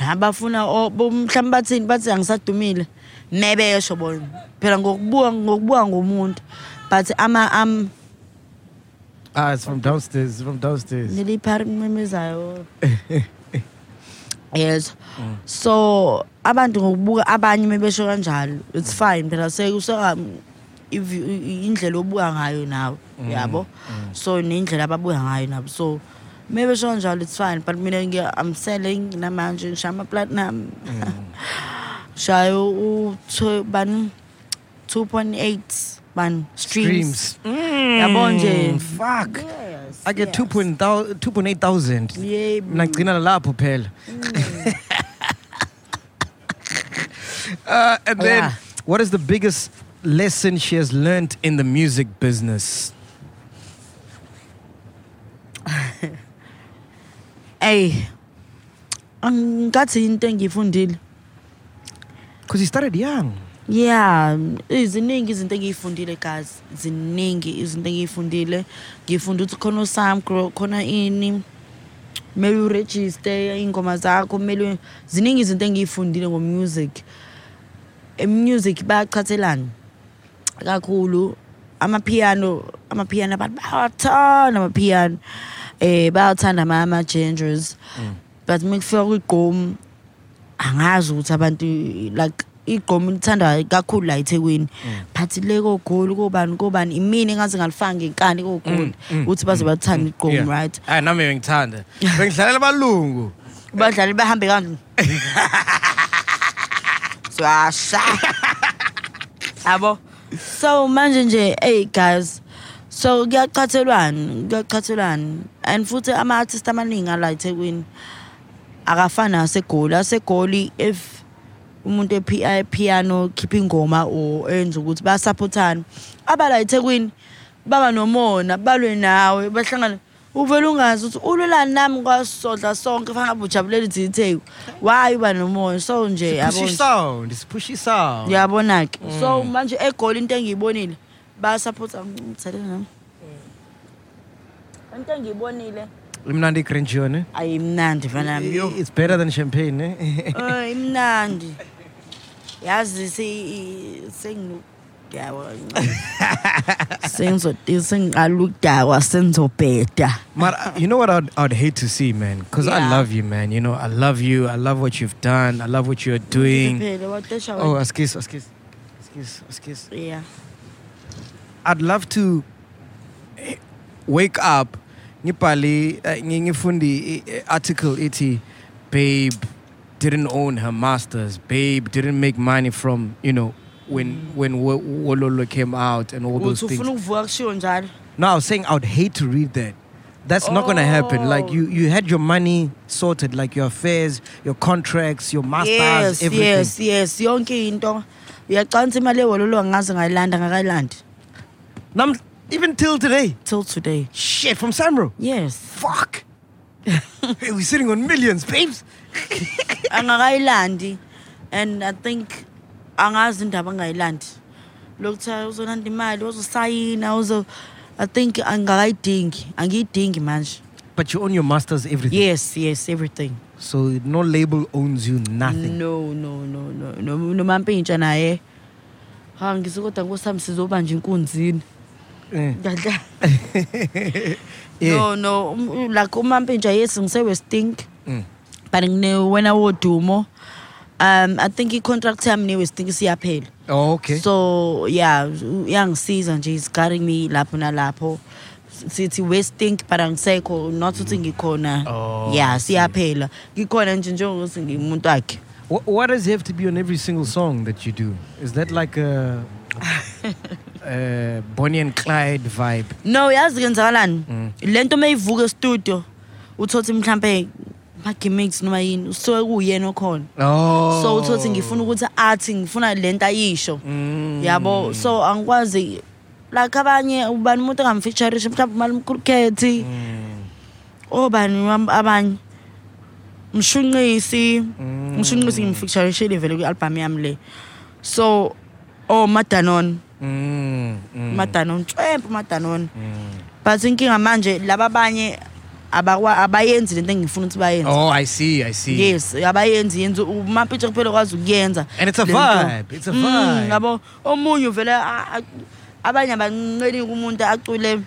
Nabafuna o- bo- mhlawumbe bathini bathi angisadumile nebesho bona. Phela ngokubuka ngokubuka ngomuntu. But ama am Ah, it's from downstairs. From downstairs. niliphari kumemezayo yes. So abantu ngokubuka abanye mebesho kanjalo it's fine phela sekusoka indlela obuka ngayo nawe yabo so nendlela ababuka ngayo nabo so mebesho kanjalo it's fine but mina ngiya- i'm selling namanje ngishaya ama-platinum shayo u- bani 2.8 bani streams Streams. yabo nje Mm, fuck. Yes, I get yes. 2.8 2.8,000. Yebo. Nagcina lapho phela. Uh, and then, Yeah. what is the biggest lesson she has learned in the music business? Ey. Angathi into engiyifundile. Because he started young. Yeah, iziningi izinto engiyifundile guys. Ziningi izinto engiyifundile. Ngifunda ukuthi khona usam khona ini. Kumele uregister ingoma zakho, kumele ziningi izinto engiyifundile ngomusic. Emusic bayaqhathelana. kakhulu amapiano amapiano abantu bayawathanda amapiano eh bayathanda ama ama genders but mekufika kwigqom angazi ukuthi abantu like igqom lithandwa kakhulu la eThekwini but le kogoli kobani kobani imini engaze ngalifanga ngenkani kogoli ukuthi baze bathanda igqom Yeah. right Ah, nami bengithanda. Bengidlalela abalungu. badlali bahambe kanje swasha yabo so manje nje hey guys. So kuyaqhathelwana kuyaqhathelwana and futhi ama-artist amaningi ala ethekwini akafani asegoli asegoli if umuntu epi- piano khipha ingoma or enza ukuthi bayasaphothana abala ethekwini baba nomona balwe nawe bahlangana uvele ungazi ukuthi ululani nami kwasodla sonke fanele ngabe ujabulela itheku why uba nomona so nje yabo Pushy nje. sound. It's pushy sound. ngiyabona ke so manje egoli into engiyibonile bayasaphotha ngithalela nami into engiyibonile Imnandi Crenchione. ayimnandi fanami yo It's better than champagne, eh? Eh, imnandi yazi se- senginu yabo sengizo sengiqala ukudakwa senzobheda But uh, you know what I'd, I'd hate to see, man? Because I love you, man. You know, I love you. I love what you've done. I love what you're doing. Oh, excuse, excuse, excuse, askis. yeah I'd love to eh, wake up ngibhale eh, ngi- ngifundi i- i- article ithi babe didn't own her masters babe didn't make money from you know when when Wo- Wololo came out and all those things ufuna ukuvuka kushiwo njalo no I was saying I would hate to read that That's not gonna happen. Oh. Like Oh. you, you had your money sorted, like your affairs, your contracts, your masters, yes everything. yes yes yonke into uyacanisa imali ehololwa ngaze ngayilanda ngakayilandi Nam, even till today. till today Shit, from Samro. yes Fuck. hey, we're sitting on millions, babes. angakayilandi and i think angazi indaba angayilandi lokuthiwa uzolanda imali uzosayina uzo i think angakayidingi angiyidingi manje But you own your masters, everything. yes yes everything So no label owns you, nothing. no no no no no nomampintsha naye ha ngisukodwa nkosami sizoba nje inkunzini Eh. Ngiyadla. Yeah. no no um, like umampintsha yes ngise-westink Mm. but nginewena wodumo um i think i-contract yami ne-westink siyaphela Oh, okay. so yeah uyangisiza nje is guiding me lapho nalapho sithi westink but angisekho not ukuthi ngikhona Oh, yeah see. siyaphela ngikhona nje njengokuthi ngimuntu wakhe What, what does have to be on every single song that you do? Is that like a, a Bonnie and Clyde vibe? no yazi kwenzakalani Mm. le nto mayivuka estudio uthothi mhlampe ma-gimmicks noma yini usuke kuyena okhona Oh. so uthothi ngifuna ukuthi athi ngifuna le nto ayisho Mm. yabo so angikwazi like abanye ubani umuntu engamfeaturishe mhlawumbe umali mkhulukhethi Mm. obani abanye mshunqisi Mm. mshunqisi ngimfeaturishile vele kwi-albhamu yami le so oh madanon Mm. Mm. madanon tshwempe madanon Mm. but inkinga manje laba abanye abayenzi lento engifuna ukuthi bayenze Oh, I see, I see. yes abayenzi yenza umampitsha kuphela kwazi ukuyenza And it's a le nto. vibe, it's a Mm, vibe. yabo omunye uvele a- a- abanye abanceli umuntu acule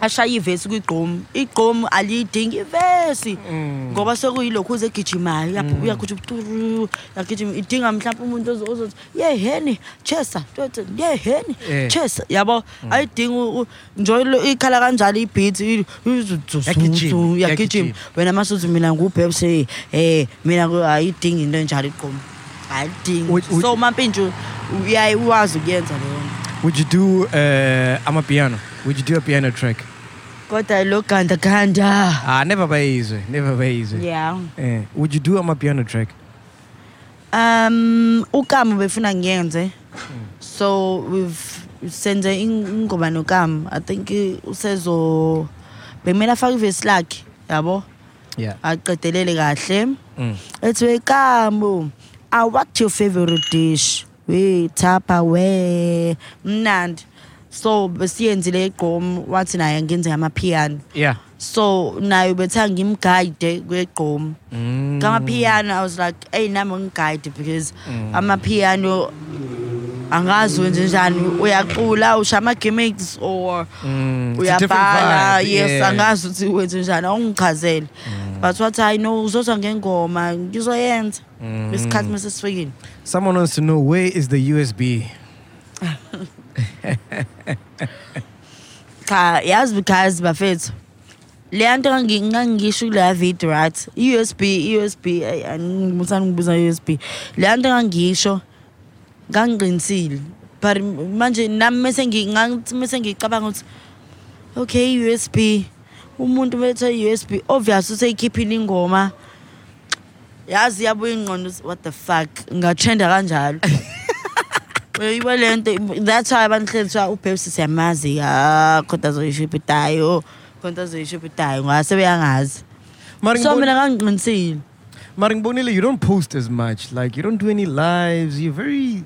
ashaya ivesi kwigqomu igqomu aliyidingi ivesi. Mm. ngoba sekuyilokhu uze egijimayo uyaphu- uyagijima turu yagijima idinga mhlawumbe umuntu ozo- ozothi yeheni chesa tote yeheni Eh. chesa. Yabo ayidingi u- u- nje lo- ikhala kanjalo ibhithi Yagijima, yagijima. yagijima. wena masuthi mina ngubhebse eh mina ku- ayidingi into enjalo igqomu ayidingi Would- would- so mampintshu uyaye uwazi ukuyenza leyo nto Would you do uh, a piano? Would you do a piano track? kodwa lo gandaganda Ah, never by easy, never by easy. yeah Eh, would you do a piano track? Um uKamu befuna ngiyenze. So we've senze in- ingoma noKamu. I think usezo bemela faka ivesi lakhe, yabo? Yeah. Aqedelele kahle. Mm. Ethi weKamu, ah what's your favorite dish? We tapa we mnandi. So besiyenzile igqom wathi naye ngenze ama piano. Yeah. So naye bethanga ngimguide kwegqom. Mm. Kama-piano, I was like, hey, nami ngiguide because Mm. ama-piano angazi wenze njani uyacula usha ama-gimmicks or Mm, it's a different uyabhala. vibe, yes yeah. angazi ukuthi wenze njani awungichazele. But wathi hayi no uzozwa ngengoma ngizoyenza. Mm. isikhathi mase sifikile. Someone wants to know where is the USB? cha yazi because bafethu leya nto ngangi- ngangisho kuleya video right? I-usb i-usb ayi, angimusani ngibuza i-usb leya nto ngangisho ngangiqinisile. But manje nami mese mese ngicabanga ukuthi okay i-usb umuntu bethe i-usb obvious useyikhiphile ingoma. Yazi yabuya ingqondo what the fuck? Ngatrenda kanjalo. Uyibo le nto that's why abantu hleli kuthiwa ubhebsi siyamazi ah kodwa azoyishibhidayo kodwa azoyishibhidayo ngoba sebeyangazi Maring so mina ngangiqinisile. Maring Bonile, you don't post as much. Like you don't do any lives. You're very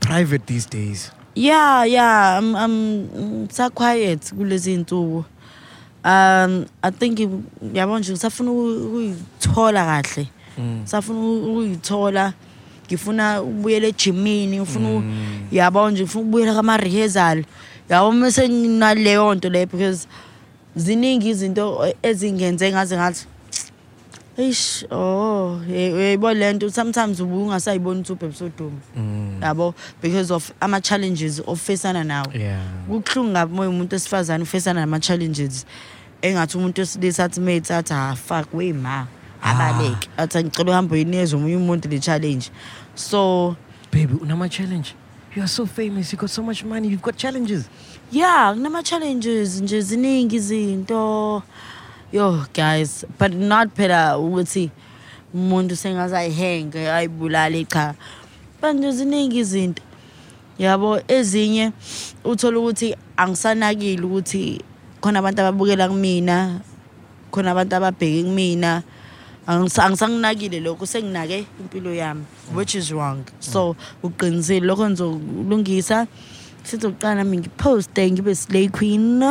private these days. yeah yeah i'm, I'm sa quiet kulezi insuku um i think yabo nje ngisafuna uku- ukuyithola kahle Mm. safuna ukuyithola ngifuna ukubuyela ejimini ngifuna u- yabo nje ngifuna ukubuyela kama-rehearsal yabo mese nginaleyo nto leyo because ziningi izinto ezingenze ngaze ngathi eish oh yebo le nto sometimes ubuye ungasayiboni ukuthi ubhebisoduma Mm. yabo because of ama-challenges ofacana nawo Yeah. kubuhlungu ngabi moya umuntu esifazane ufacana nama-challenges engathi umuntu wesilisa athi mate athi ha fuck wema abaleke athi ngicela uhambe uyinezwa omunye umuntu le challenge so Baby, unama challenge. You are so famous. You got so much money. You've got challenges. yeah kunama-challenges nje ziningi izinto yo guys but not phela ukuthi umuntu sengaze ayihenge ayibulale cha. But nje ziningi izinto. Yabo ezinye uthola ukuthi angisanakile ukuthi khona abantu ababukela kumina khona abantu ababheke kumina. Angisa- angisanginakile lokho senginake impilo yami. Which is wrong. So uqinisile lokho ngizokulungisa sizoqala nami ngiphoste ngibe slay queen.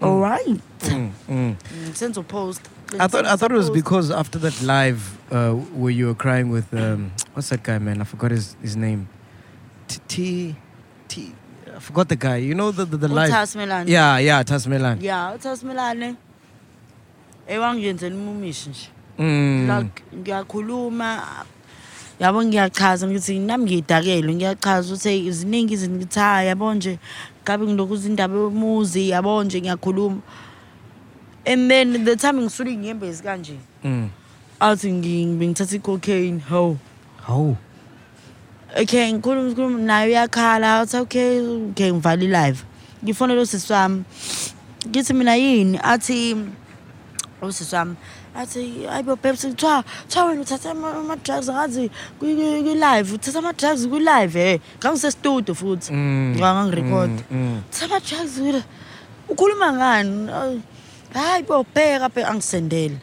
Alright Mm, mm. senzopost I thought I thought it was because after that live uh, where you were crying with um, what's that guy man? I forgot his his name. T T T. I forgot the guy. You know the the, the live. uthasmelane Yeah, yeah, Tasmelan. ya uthasmelane ewangiyenzela umumishi nje Mm. like ngiyakhuluma yabo ngiyachaza ngithi nami ngiyidakele ngiyachaza ukuthi hey, ziningi izinto ngithi ha yabo nje ngabe ngilokhu izindaba yomuzi yabo nje ngiyakhuluma and then the time ngisuke ngiyembezi kanje Mm. athi ngi- ngithatha i-cocaine. How Oh. okay ngikhuluma ngikhuluma naye uyakhala. Athi okay okay ngivale i-live ngifonela usisi wami. Ngithi mina yini? Athi usisi wami. Athi ayibo babes kuthiwa kuthiwa wena uthatha ama- ama-drugs ngathi kwi- kwi- kwi-live uthatha ama-drugs kwi-live e ngangisestudio futhi. Mm. ngangirekhodi Mm, mm. uthatha ama-drugs ukhuluma ngani? Hayi bo bheka bheka angisendele.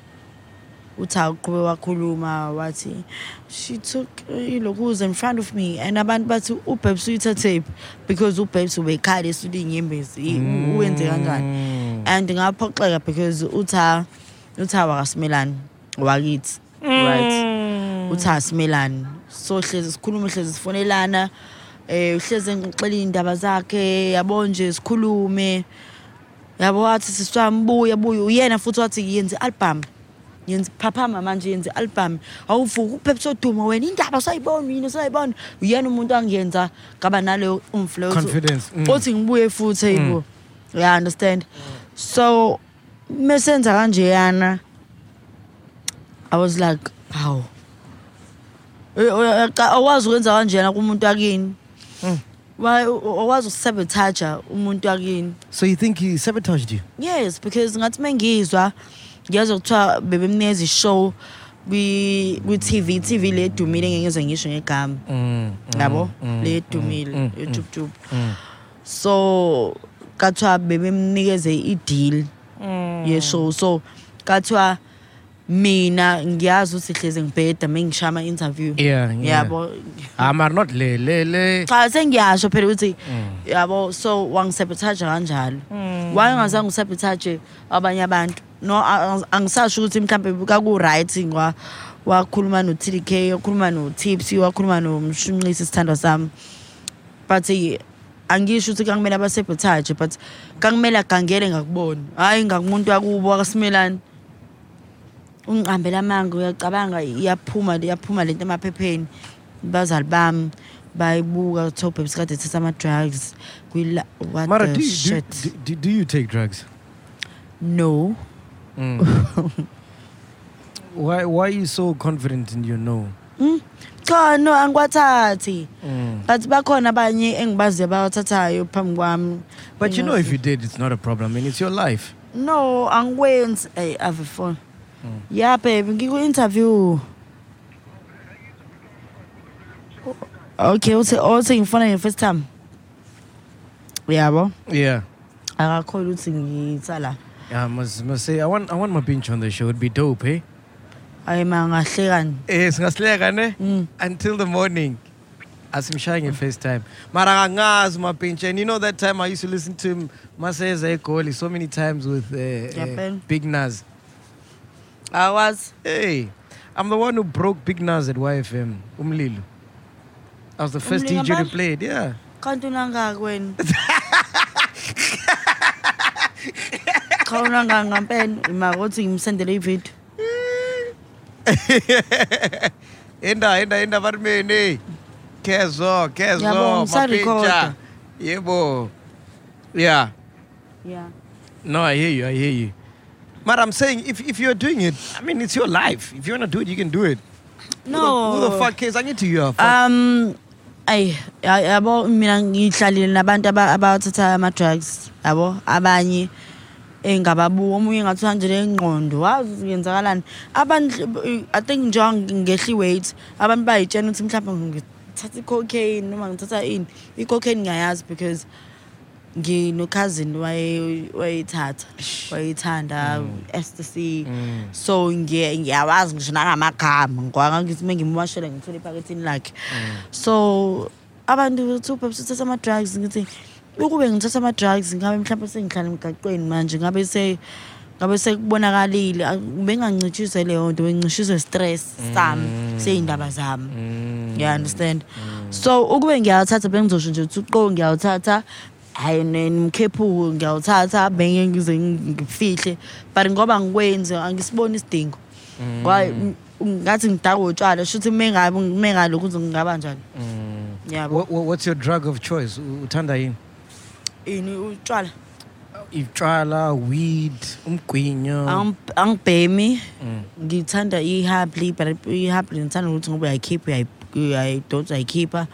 Uthi awuqhube wakhuluma wathi she took ilokuza in front of me? And abantu bathi ubabes uyithathephi? Because ubabes ubekhala esuthi inyembezi Mm. uwenze kanjani and ngaphoxeka because utha utha wakasimelani wakithi right? Uthi asimelani so hlezi sikhuluma hlezi sifonelana. Eh uhlezi ngixela indaba zakhe yabo nje sikhulume. Yabo wathi siswami buya buya uyena futhi wathi yenze album yenze phaphama manje yenze album awuvuka uphephe soduma wena indaba sayibona yini sayibona uyena umuntu angiyenza ngaba naleyo influence Confidence, mm. othi ngibuye futhi yibo yeah understand so mesenza kanjeyana i was like hawu Eh, eh, ca- awazi ukwenza kanjena kumuntu akini Wa- u- awazi ukusabotaja umuntu akini So you think he sabotaged you? yes because ngathi mengizwa ngiyazwa kuthiwa bebemnikeza i-show kwi- kwi-tv tv le edumile ngeke ngize ngisho ngegama. Mm. yabo? le edumile youtube so kathiwa bebemnikeze i-deal ye-show. So kathiwa mina ngiyazi ukuthi hleze ngibheda mengishaya ama-interview Yeah, yeah. yabo. Ah, maar not le le le. cha sengiyasho phela ukuthi yabo so wangisabotaja kanjalo. Wayengazange usabotaje abanye abantu? No a- a- angisasho ukuthi mhlawumbe kaku-right ngwa- wakhuluma no-tdk wakhuluma no-tipsy wakhuluma nomshunqisi isithandwa sami. But eh, angisho ukuthi kangamele abasabotaje but kangamele agangele ngakubona. Hhayi ngakumuntu wakubo wakasimelani amanga uyacabanga iyaphuma iyaphuma lento emaphepheni bazali bami bayibuka kuthiwa ubhebisi kade ethatha ama-drugs what Mara, the do you, do, shit do, do, do you take drugs? no Why why are you so confident in your no? cha no angiwathathi Mm. but bakhona abanye engibaziyo abawathathayo phambi kwami But you know, if you did, it's not a problem. I mean, it's your life. no angikwenzi ey ave phone ya baby ngiku-interview okay uthi othi ngifona nge-first time yabo Yeah. akakholwa ukuthi ngitsala Yeah, I must, must say, I want I want my pinch on the show. It'd be dope, eh? hayi ma ngahlekani Eh, singasileka ne? Mm. Until the morning. asimshaying first time mara angangazi mapinch and you know that time i used to listen to him maseza egoli so many times with uh, uh, big nas awazi hey i'm the one who broke big nas at yfm umlilo. I was the first Umlilo dj to ngaphandle? play it yeah. Kanti unangaki wena. Cha unangaki ngampela imaka ukuthi ngimsendele ividiyo. Enda enda enda varimene kezo kezo Yabo, yebo. Yeah. Yeah. No, I hear you. I hear you. But I'm saying, if, if you're doing it, I mean, it's your life. If you want to do it, you can do it. Who the, who the fuck cares? I need to hear. Fuck. um ayi ya- yabo mina ngihlalile nabantu aba- abathatha ama-drugs yabo abanye engababuka omunye ngathi uhanjele engqondo wazi yenzakalani abantu i think njengoba ngehla i-weight abantu bayitshena ukuthi mhlawumbe ngithatha i-cocaine noma ngithatha ini i-cocaine ngiyayazi because nginokhazini waye- wayeyithatha wayeyithanda ecstasy so ngiye- ngiyawazi ngisho nangamagama. Ngwangangithi uma ngimwashele ngithole ephakethini lakhe. So abantu two perhaps uthatha ama-drugs ngithi ukube ngithatha ama-drugs ngabe mhlawumbe sengihlala emgaqweni manje ngabe se ngabe sekubonakalile a- bengancishiswe leyo nto bengicishiswe stress sami sey'ndaba zami. You understand? So ukube ngiyawuthatha bengizosho nje ukuthi uqo ngiyawuthatha. Hayi nemkhephuko ngiyawuthatha benge ngize ngifihle but ngoba ngikwenze angisiboni isidingo ngoba m- ngathi ngidaka utshwala shuthi mengabe mengalokhu ukuthi ngingaba njani yabo What, what, what's your drug of choice? U- Uthanda yini? ini utshwala Itshwala, weed, umgwinyo. Angib- angibhemi ngithanda i-hably but i-hably ngithanda ukuthi ngoba uyayikhipha uyayi- uyayidonsa uyayikhipha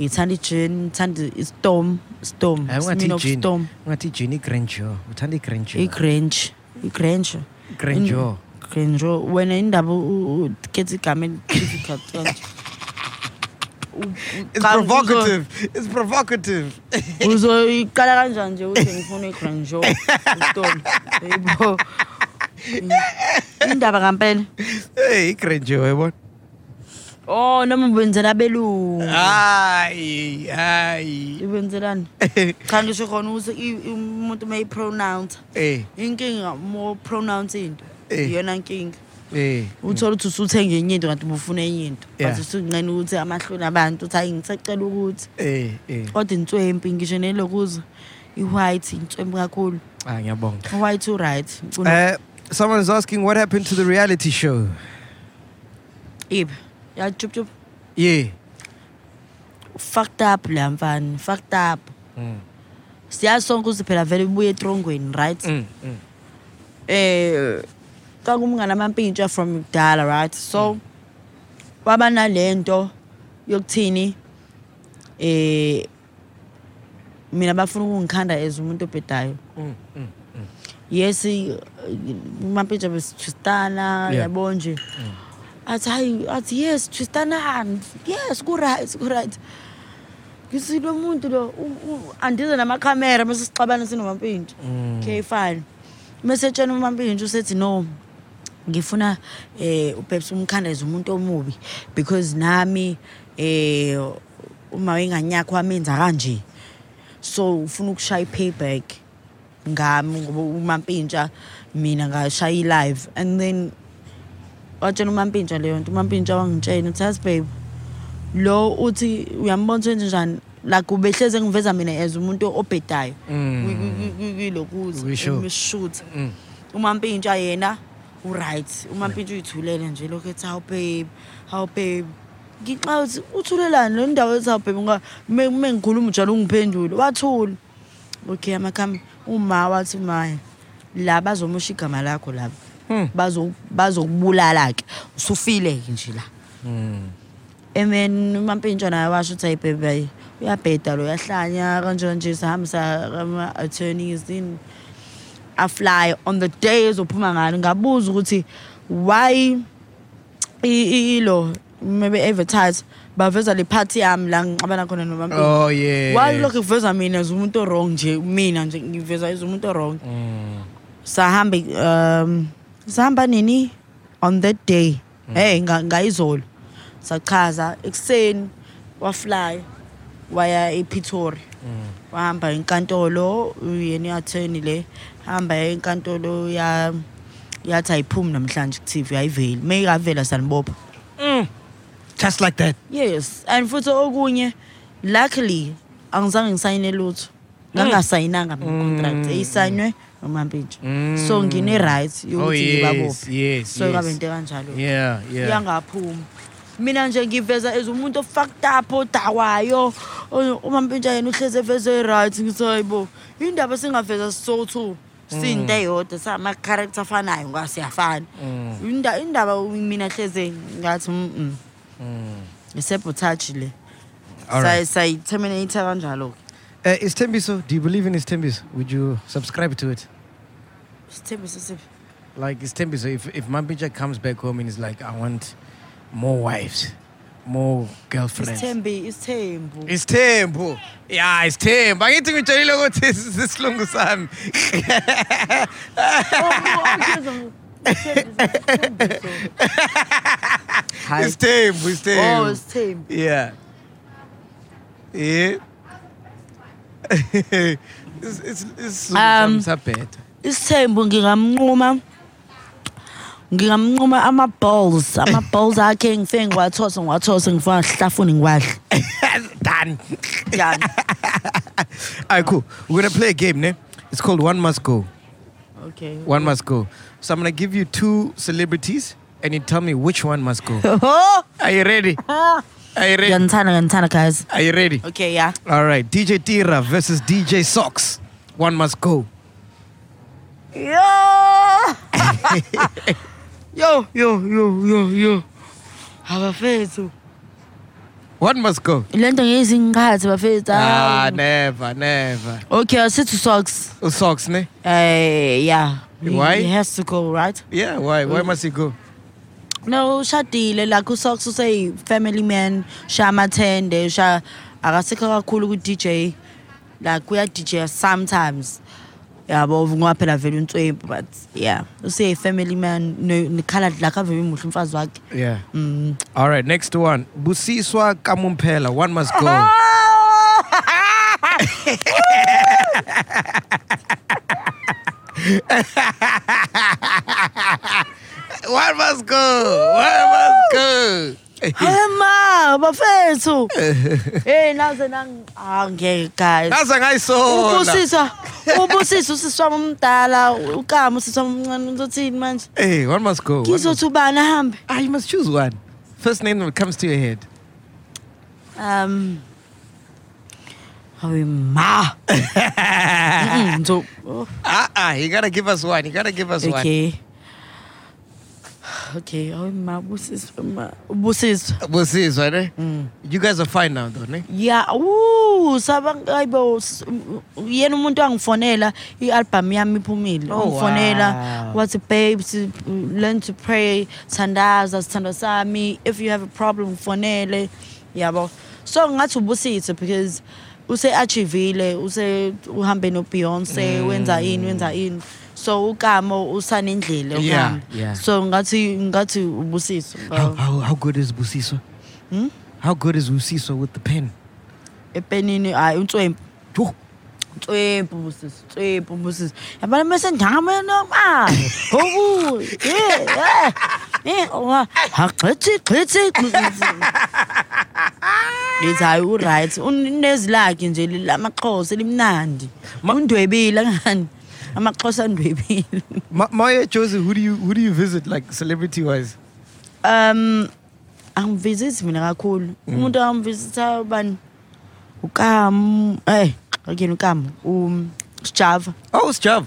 ngithanda i-gin ngithanda i-storm storm Hayi, ungathi Smirnoff i-gin. storm Ungathi i-gin, i-Grandeur. Uthanda i-Grandeur. i-grange i-grange Grandeur. grange wena indaba ukhetha igama eli-difficult kanje U- It's provocative. It's provocative. uzo- uzoyiqala kanjani nje ukuthi ngifuna i-grange storm yebo indaba kampela hey, i-Grandeur, yabona. Oh noma ubenzela belungu Hayi, hayi. ibenzelani cha ngisho khona ukuthi umuntu uma yi-pronounce Eh, inkinga mo pronounce into Eh. iyona nkinga eh. uthola ukuthi usuthenga enye into kanti ubufuna enye into but usunqena ukuthi amahloni abantu uthi hayi ngisacela ukuthi Eh, eh. kodwa inswempi ngisho nelokuza i-white inswempi kakhulu Ah, ngiyabonga. i-white u-right Uh, someone's asking what happened to the reality show. ibe yajubujubu Yeah. fucked up la mfana fucked up. Siyazi sonke ukuthi phela vele ubuye etrongweni right? Mm, mm. eh kakumngana amampintsha from kudala right? So waba nalento yokuthini eh mina bafuna ukungikhanda as umuntu obhedayo. Mm, mm. yes i- umampintsha besitristan Yeah. yabo nje. Athi hayi athi yes tristan yes ku-right ku-right ngithi lo muntu lo andize namakhamera mase sixabana sinomampintsha okay fine. Mesetshena umampintsha usethi no ngifuna eh perhaps umkhandaze umuntu omubi because nami eh uma wenganyakho wamenza kanje so ufuna ukushaya i-payback ngami ngoba umampintsha mina ngashaya i-live and then watshela umampintsha leyo nto. Umampintsha wangitshela uthi yazi babe lo uthi uyambona ukuthi wenze njani? Like ubehleze engiveza mina as umuntu obhedayo. We sure. kilokuzishutha Mm. umampintsha yena u-right. Umampintsha uyithulele nje lokhu ethi hawu babe hawu babe. Ngixa uthi uthulelani le ndawo ethi hawu babe nga- me me ngikhuluma njalo ungiphendule wathula. Okay amakhambi uma wathi maya la bazomosha igama lakho laba. Hmm. bazo bazokubulala-ke usufile-ke nje la. And then umampintsha naye washo ukuthi hayi bebe uyabheda lo uyahlanya kanjani nje sahambisa ama-attorneys in afly on the day ezophuma ngani. Ngabuza ukuthi why i- i- ilo maybe advertise baveza le party yami la ngixabana khona nomampintsha Oh, yeah. why lokhu kuveza mina as umuntu orong nje mina nje ngiveza as umuntu orong sahamba um sahamba nini? On that day. Hey nga- ngayizolo sachaza ekuseni wafly waya ePretoria wahamba enkantolo yena i-attorney le hamba enkantolo ya yathi ayiphumi namhlanje ku-TV ayiveli. Mayikavela sanibopha. Just like that. yes and futhi okunye luckily angizange ngisayine lutho. Ngangasayinanga mina contract eyisayinwe umampintsha so ngine-right Oh, yokuthi yes, ngibabophe yes, so kabe yes. into kanjalo Yeah, yeah. yangaphumi mina nje ngiveza as umuntu ofucked up odakwayo o- umampintsha yena uhlezi eveze right ngithi hayibo indaba singaveza so-two siyinto eyodwa sama-character afanayo ngasiyafana Inda- indaba mina hleze ngathi mm isebhothaji le. All right. sayiterminate kanjalo Uh, is Tembiso, do you believe in Tembiso? Would you subscribe to it? siphi Like is Tembiso, if, if Mampinja comes back home and is like, I want more wives, more girlfriends. isithembi isithembu It's Tembo. Yeah, it's Tembo. Angithi ngitshelile ukuthi sisilungu sami. Hayi. It's Tembo, it's oh Tembo. isithembu Yeah. Yeah. it's it's it's Um, better. isithembu ngingamnquma ngingamnquma ama-balls ama-balls akhe ngifike ngiwathose ngiwathose ngifika ngihlafune ngiwadle Done. yani All right, cool. We're gonna play a game, ne? It's called One Must Go. okay One must go. So I'm gonna give you two celebrities, and you tell me which one must go. oh Are you ready? Are you ready? ngiyanithanda ngiyanithanda guys Are you ready? okay yeah All right. DJ Tira versus DJ Socks. One must go. yo yo yo yo yo yo abafethu One must go. le nto ngeyizingikhathi bafethu Ah, hawu. never, never. okay asithi socks Oh, socks, ne? uh, yeah Why? he has to go right Yeah. Why? Why must he go? No ushadile like usocks useyi-family man sha amathende sha akasekho kakhulu ku-dj like uya-dj sometimes yabo ngoba phela vele unswempu but yeah useyi-family man no ne- nekhala like avele muhle umfazi wakhe Yeah. mm. All right. Next one. Busiswa Kamumpela. One must go. One must go. One must go. hayi ma bafethu heyi naze angeke guys Naze ngayisola. ubusiswa ubusiswa usisi wami omdala ukama usisi wami omncane uzothini manje Hey, one must go. Ngizothi ubani ahambe Ah, you must choose one. First name that comes to your head. um hayi ma Mm, ngizo oh, Ah, ah, you gotta give us one. You gotta give us one. okay okay hayi ma ubusiswa ma ubusiswa Busiswa, ne? Mm. You guys are fine now, don't though, ne? ya uh sabangayibo yena umuntu angifonela i-album yami iphumile. Oh, ungifonela wow. wathi babes learn to pray thandaza sithando sami. If you have a problem fonele yabo. So ngathi ubusithe because use-achivile use uhambe no-beyonce wenza ini wenza ini so ukamo usanendlela ukamo so ngathi ngathi ubusitho How, how, how good is Busiswa? Hmm? How good is Busiswa with the pen? epenini hayi unswempu Oh, Tswempu busisi, tswempu busisi. Yabona mase ndame noma. Hobu. Yeah. Eh, wa. Haqithi qithi qithi. Lithi hayi u right. Unezilaki nje lamaxhosa limnandi. Undwebile ngani? Amaxhosa ndwebile. Ma- Maya Josie, who do you who do you visit like celebrity wise? Um angivisiti mina kakhulu. Umuntu angivisita bani? Ukam eh akuyena ukam um Sjava. Oh, it's Jav.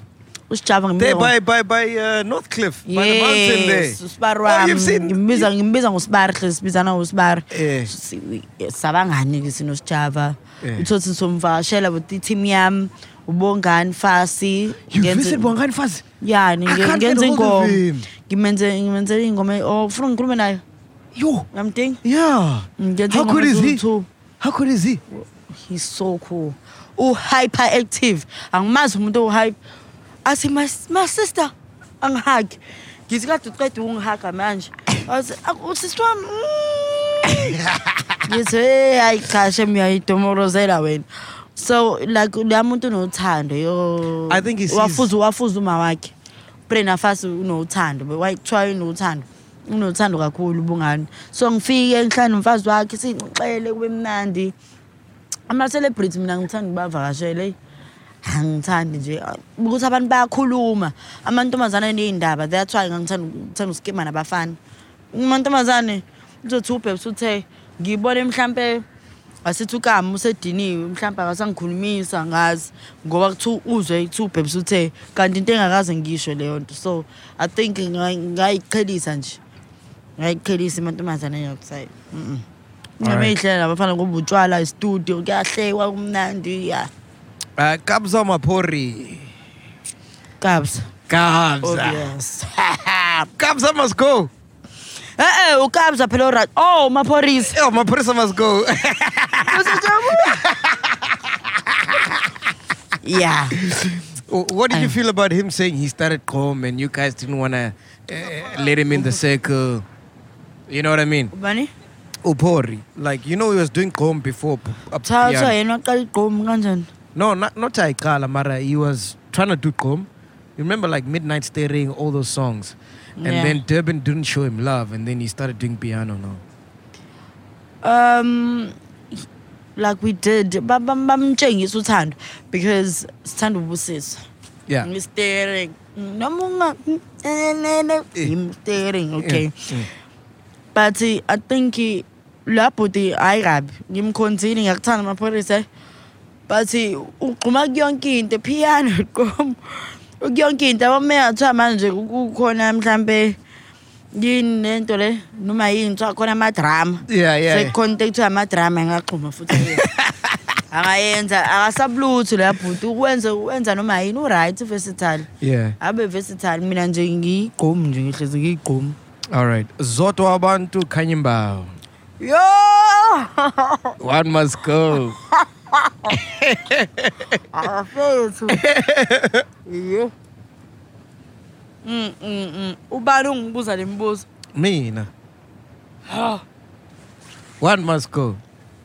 Usijava There by by by uh, Northcliff, by the mountain there. Yes, usibari Oh, wami. you've seen. Ngimbiza ngimbiza ngosibari hle sibizana ngosibari. Eh. Sabangani ke sinosijava. Eh. Uthothi somvashela with team yami. Ubongani Fasi. You Ngenze- visit Bongani Faz? Yeah, I nge- can't get ngenze hold of ingoma. him. Ngimenze ngimenze ingoma. Oh, ufuna ngikhulume naye? Yo, Ngamding. yeah. Ngenze How good is he? Two. How good is he? He's so cool. U hyperactive. Angimazi umuntu o hype. Athi my, my sister angihug. Ngithi kade uqeda ungihaga manje. Athi usisi wami. mm." Ngithi hey hayi khashe miyayidomorozela wena. So like la muntu unothando yo. I think he sees- wafuza wafuza uma wakhe. Brenda Fassie unothando. Wayithiwa unothando. unothando kakhulu ubungani so ngifike ngihlala nomfazi wakhe singixele kube mnandi ama-celebrity mina ngithanda ukubavakashele angithandi nje ukuthi abantu bayakhuluma amantombazane ney'ndaba that's why ngangithanda ngithanda uskima nabafana umantombazane uzothi ubhebs uthe ngibone mhlampe asithi ukama usediniwe mhlawumbe akasangikhulumisa ngazi ngoba kuthiwa uzwe kuthiwa ubhebs uthe kanti into engakaze ngisho leyo nto so i think nga- ngayiqhelisa nje ngayiqhelisa amantombazane incema Alright. ey'hlela labafana ngoba utshwala istudio kuyahlekwa kumnandi ya Uh, Kabza Mapori. kabs Kabza. obvious Kabza must go. E-e ukabza phela orit oh maphorisa Yo, Maporisa must go. yeah what did you Um, feel about him saying he started Chrome and you guys didn't want to uh, let him in the circle? You know what I mean? ubani Upori. Like, you know, he was doing Chrome before. p- up cha piano. kuthiwa yena waqala igqomu kanjani No, not not Aikala, Mara. He was trying to do Chrome. You remember like Midnight Staring, all those songs. And Yeah. then Durban didn't show him love and then he started doing piano now. um like we did ba- ba- bamtshengisa uthando because sithanda ubusisa Yeah. ngi-staring noma unga im-staring okay. Mm. but uh, i think uh, labhuti hayi kabi ngimkhonzile ngiyakuthanda amapholisa but uh, ugquma kuyonke into piano qom kuyonke into abamele ngathiwa manje kukhona mhlampe yini lento le noma yini kuthiwa khona amadrama Yeah, yeah. sekukhona into ekuthiwa amadrama engaxhuma futhi angayenza akasabulutho leya bhuti ukwenza wenza noma yini uright versatile Yeah. abe versatile mina nje ngiyigqomu nje ngihlezi ngiyigqomu All right. Zoto abantu Kanyimbao. yo One must go. Afethu iyo Mm, mm, mm. ubani ungibuza le mbuzo Mina. One must go.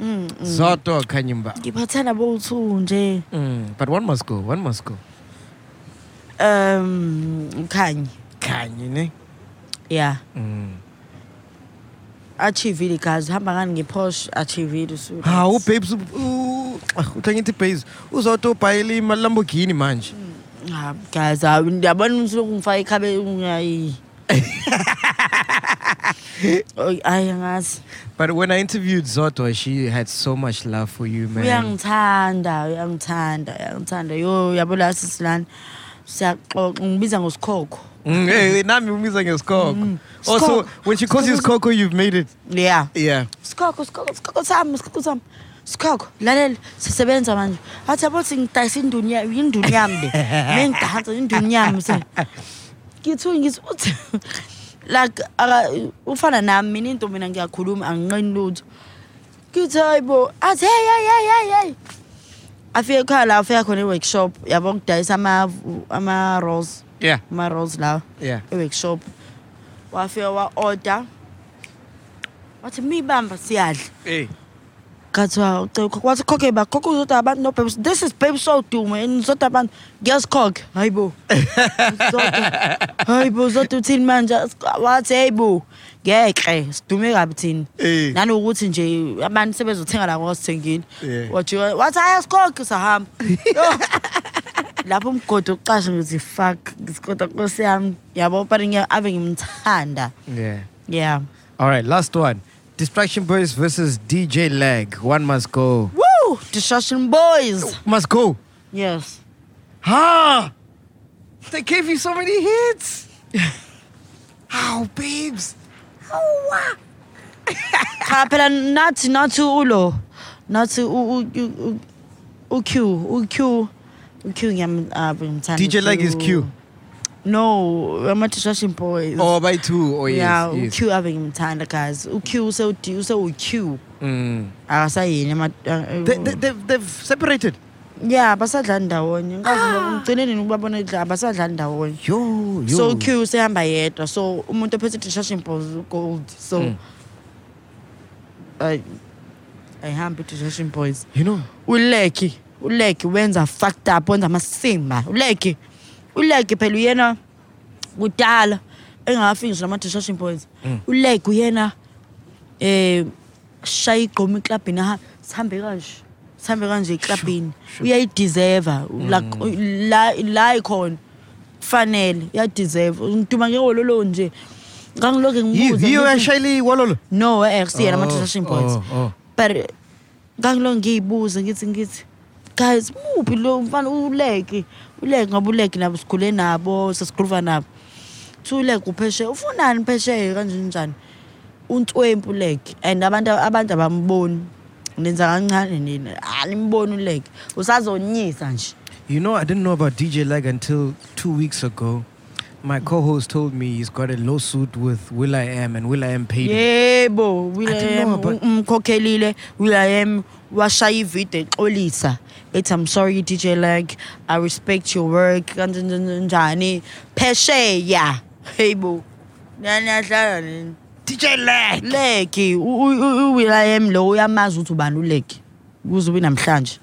Mm, mm. Zoto Kanyimba. ngiphathana bowu-two nje Mm. But one must go. One must go. um khanye Kanye, ne? ya Mm. Achivile gazi hamba ngani ngeposh achivile usuku Hawu babes uthengithi babes uzoto ubhayela iMalamborghini manje. Ah, guys hayi ndiyabona usuku ngifaka ikhabe ungayi. Oy, ayi angazi. But when I interviewed Zoto, she had so much love for you, man. uyangithanda uyangithanda uyangithanda. Yo yabo la sisilana siyaxoxa ngibiza ngosikhokho Mm, hey, nami umiza ngesikoko. Also, Skoko. when she calls you Skoko, you've made it. yeah Yeah. Skoko, skoko, skoko sami skoko sami sikhokho lalela sisebenza manje athi yabo singidayisa ngidayisa induni yami le mengidansa induni yami se ngithi ngithi uthi like aka ufana nami mina into mina ngiyakhuluma anginqeni lutho ngithi hayibo athi hey hey hey hey hey afike ekhaya la afika khona i-workshop yabo kudayisa ama ama Yeah. ama rolls la Yeah. e-workshop wafika wa-order wathi miyibamba siyadla Hey. kathiwa ucela wathi khokhe bakhokhe uzodwa abantu no babes this is babe so dume and uzodwa abantu ngiyasikhokhe hayi bo Zodwa, hayi bo uzodwa uthini manje wathi hayi bo ngeke sidume kabi thina Eh. nanokuthi nje abantu sebezothenga la ngosithengile Yeah. wathi wathi hayi asikhokhe sahamba Yo. Lapho umgodi ukuqasha ngithi fuck ngisikodwa nkosi yami yabo but ave ngimthanda Yeah. yeah All right, last one. Distraction Boys versus DJ Lag. One must go. woo distraction boys Must go. yes Ha! They gave you so many hits. How, babes? cha phela nathi nathi ulo nathi u- u- u- u- uq queuing I'm uh, DJ Like is queue. No, amatishashi mpoes. Oh, by two. Oh, yes. Yeah, yes. uQ abengimthanda guys. uQ use use uQ. Mm. Ah, Akasayini ama uh, they, they, they've, they've separated. Yeah, basadlala ndawonye. Ngazi ah! ngicene nini ukubabona idla abasadlala ndawonye. Yo, yo. So uQ sehamba yedwa. So umuntu ophethe tishashi mpoes gold. So mm. I I hambi tishashi mpoes. You know. Uleki. Uleki wenza fucked up wenza amasimba. Uleki uleki phela uyena kudala engakafinishi nama-distraction boys Mm. uleki uyena eh shaya igqomo eklabhini aha sihambe kanje sihambe kanje eklabhini. Uyayideserva like la la ikhona kufanele uyadeserve ngiduma ngewololo nje ngangilokhu ngibuza you, you ngithi- and Shailey Walolo. no eh siyena oh, oh. but ngangilo ngiyibuza ngithi ngithi guys muphi lo mfana? Uleki uleki ngoba uleki nabo sikhule nabo nabo. Uphesheya ufunani phesheya kanjeni njani? Untwempu leg and abantu abantu abamboni. Nenza kancane nina. Alimboni uleg usazonyisa nje. You know, I didn't know about DJ Lag until two weeks ago. My co-host told me he's got a lawsuit with Will I Am, and Will I Am paid Yeah, him. yebo know William about- umkhokhelile William washaya ivideo exolisa ethi I'm sorry DJ Lag. I respect your work. Kanjani njani phesheya heybo nani adlala nini? DJ Lag. Leki uWilliam lo uyamazi ukuthi ubani uleki kuze ube namhlanje.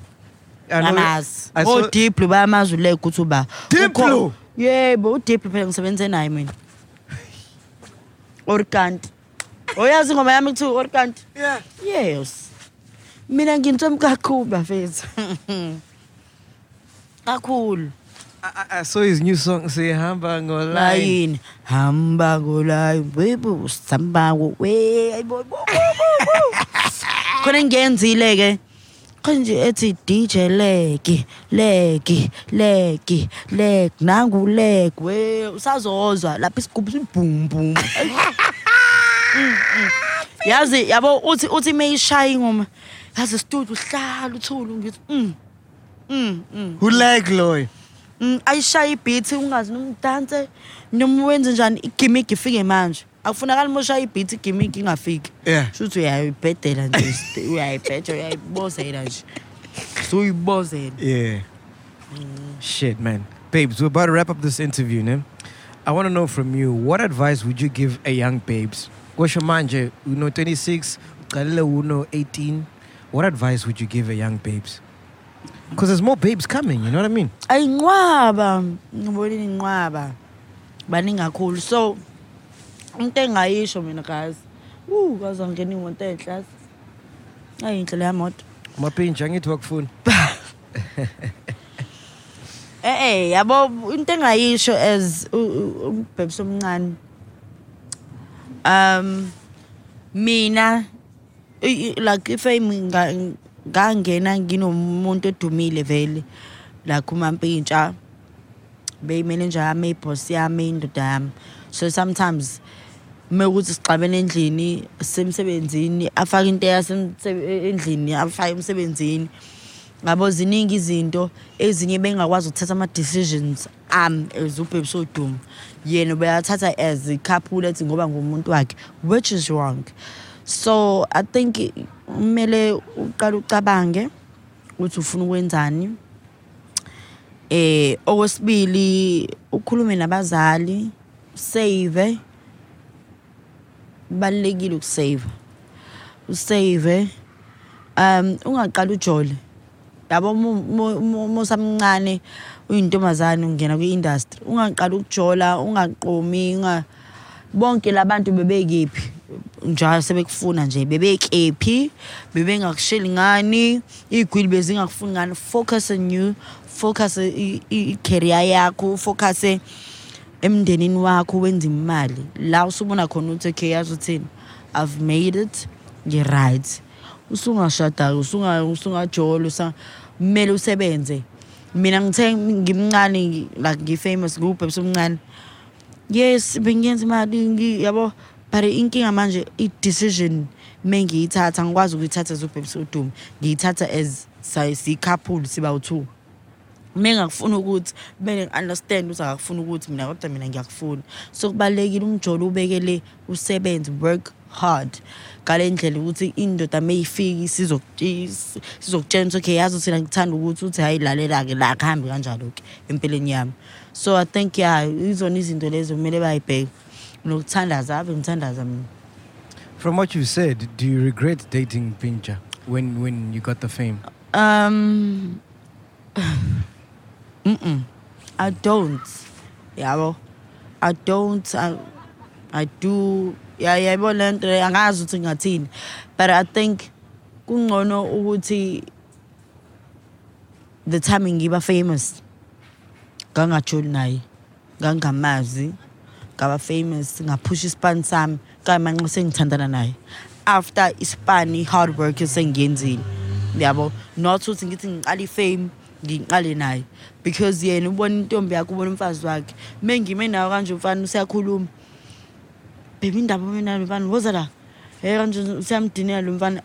I know- amazi I saw- oDiplo bayamazi uleki ukuthi uba Diplo? Yebo uDiplo phela ngisebenze naye mina. Orkanti Oyazi ingoma yami kuthi Orkanti Yeah. Yes Mina ngintswem kakhulu bafethu. Kakhulu. I, I- saw his new song say Hamba Ngolai. layini? Hamba ngolayo. Webo samba we khona ngiyenzile ke. Konje ethi DJ legi legi legi leg nangu leg we usazozwa. Lapha isigubhu sibhum bhum yazi yabo uthi uthi mayishaya ingoma yazi studio uhlala uthula ngithi mm mm mm Who Lag Loy? Mm, ayishaya ibeat ungazi nomdanse noma wenze njani igimmick ifike manje akufunakali moshaya ibeat igimmick ingafiki Yeah. shuthi uyayibhedela nje uyayibhedla uyayibozela nje suyibozela Yeah. Shit, man. Babes, we're about to wrap up this interview, ne? I want to know from you, what advice would you give a young babes? Kwesho manje, uno 26, uqalile uno 18. What advice would you give a young babes? Because there's more babes coming, you know what I mean? ayinqwaba ngibonile inqwaba baningi kakhulu so into engayisho mina guys uh kazangena imoto enhla ayinhle leya moto Mapinja ngithi wakufuna. Eh eh yabo into engayisho as u- u- umbhebisi omncane um mina like if nga- ngangena nginomuntu edumile vele like umampintsha beyimanager yami iboss yami indoda yami. So sometimes mekuthi sixabene endlini semsebenzini afake into yasemse- endlini afake emsebenzini. Ngabo ziningi izinto ezinye bengakwazi ukuthatha ama-decisions am as ubhebisa odumo yena ubeyathatha as couple ethi ngoba ngumuntu wakhe which is wrong. So i think kumele uqale ucabange ukuthi ufuna ukwenzani. Eh okwesibili ukhulume nabazali save balekile ukusave. Usave. Um ungaqala ujole. Yabo musamncane uyintombazane ungena kwi-industry. Ungaqala ukujola ungaqomi unga bonke labantu bebekephi. Njalo sebekufuna nje bebekephi bebengakusheli ngani iy'gwili bezingakufuni ngani. Focus on you focus i- i- i-career yakho focus emndenini wakho wenza imali. La usubona khona ukuthi okay yazi uthini i've made it ngi-right usungashada usungajola usa kumele usebenze. Mina ngithe ngimncane ngi- like ngi-famous ngiwubhebisa omncane yes bengiyenza imali ngi- yabo. But inkinga manje i-decision me ngiyithatha ngikwazi ukuyithatha as ubhebisa udumo. Ngiyithatha as sa- siyi-couple siba u-two. Me ngakufuna ukuthi kumele ngi-understand ukuthi akakufuna ukuthi mina kodwa mina ngiyakufuna. So kubalulekile umjolo ubekele usebenze work hard. Ngale ndlela ukuthi indoda meyifika sizokutshela ukuthi okay yazi thina ngithanda ukuthi uthi hayi lalela-ke la kuhambe kanjalo-ke empilweni yami. So i think ya izona izinto lezo kumele bayibheke. Nokuthandaza ave ngithandaza mina From what you said, do you regret dating Pinja when when you got the fame? Um, mm-mm, I don't. Yabo. I don't. I, I do. Yeah, yabo lento le angazi ukuthi ngathini. But I think kungcono ukuthi the time ngiba famous ngangajoli naye ngangamazi ngaba famous ngaphusha ispan sami kamanxa sengithandana naye. After ispan i-hard work esengiyenzile yabo not ukuthi ngithi ngiqala ifame ngiqale naye. Because yena ubona intombi yakhe ubona umfazi wakhe. Me ngime nayo kanje umfana usiyakhuluma bhebe indaba mina mfana woza la. Hey kanje siyamdinela lo mfana.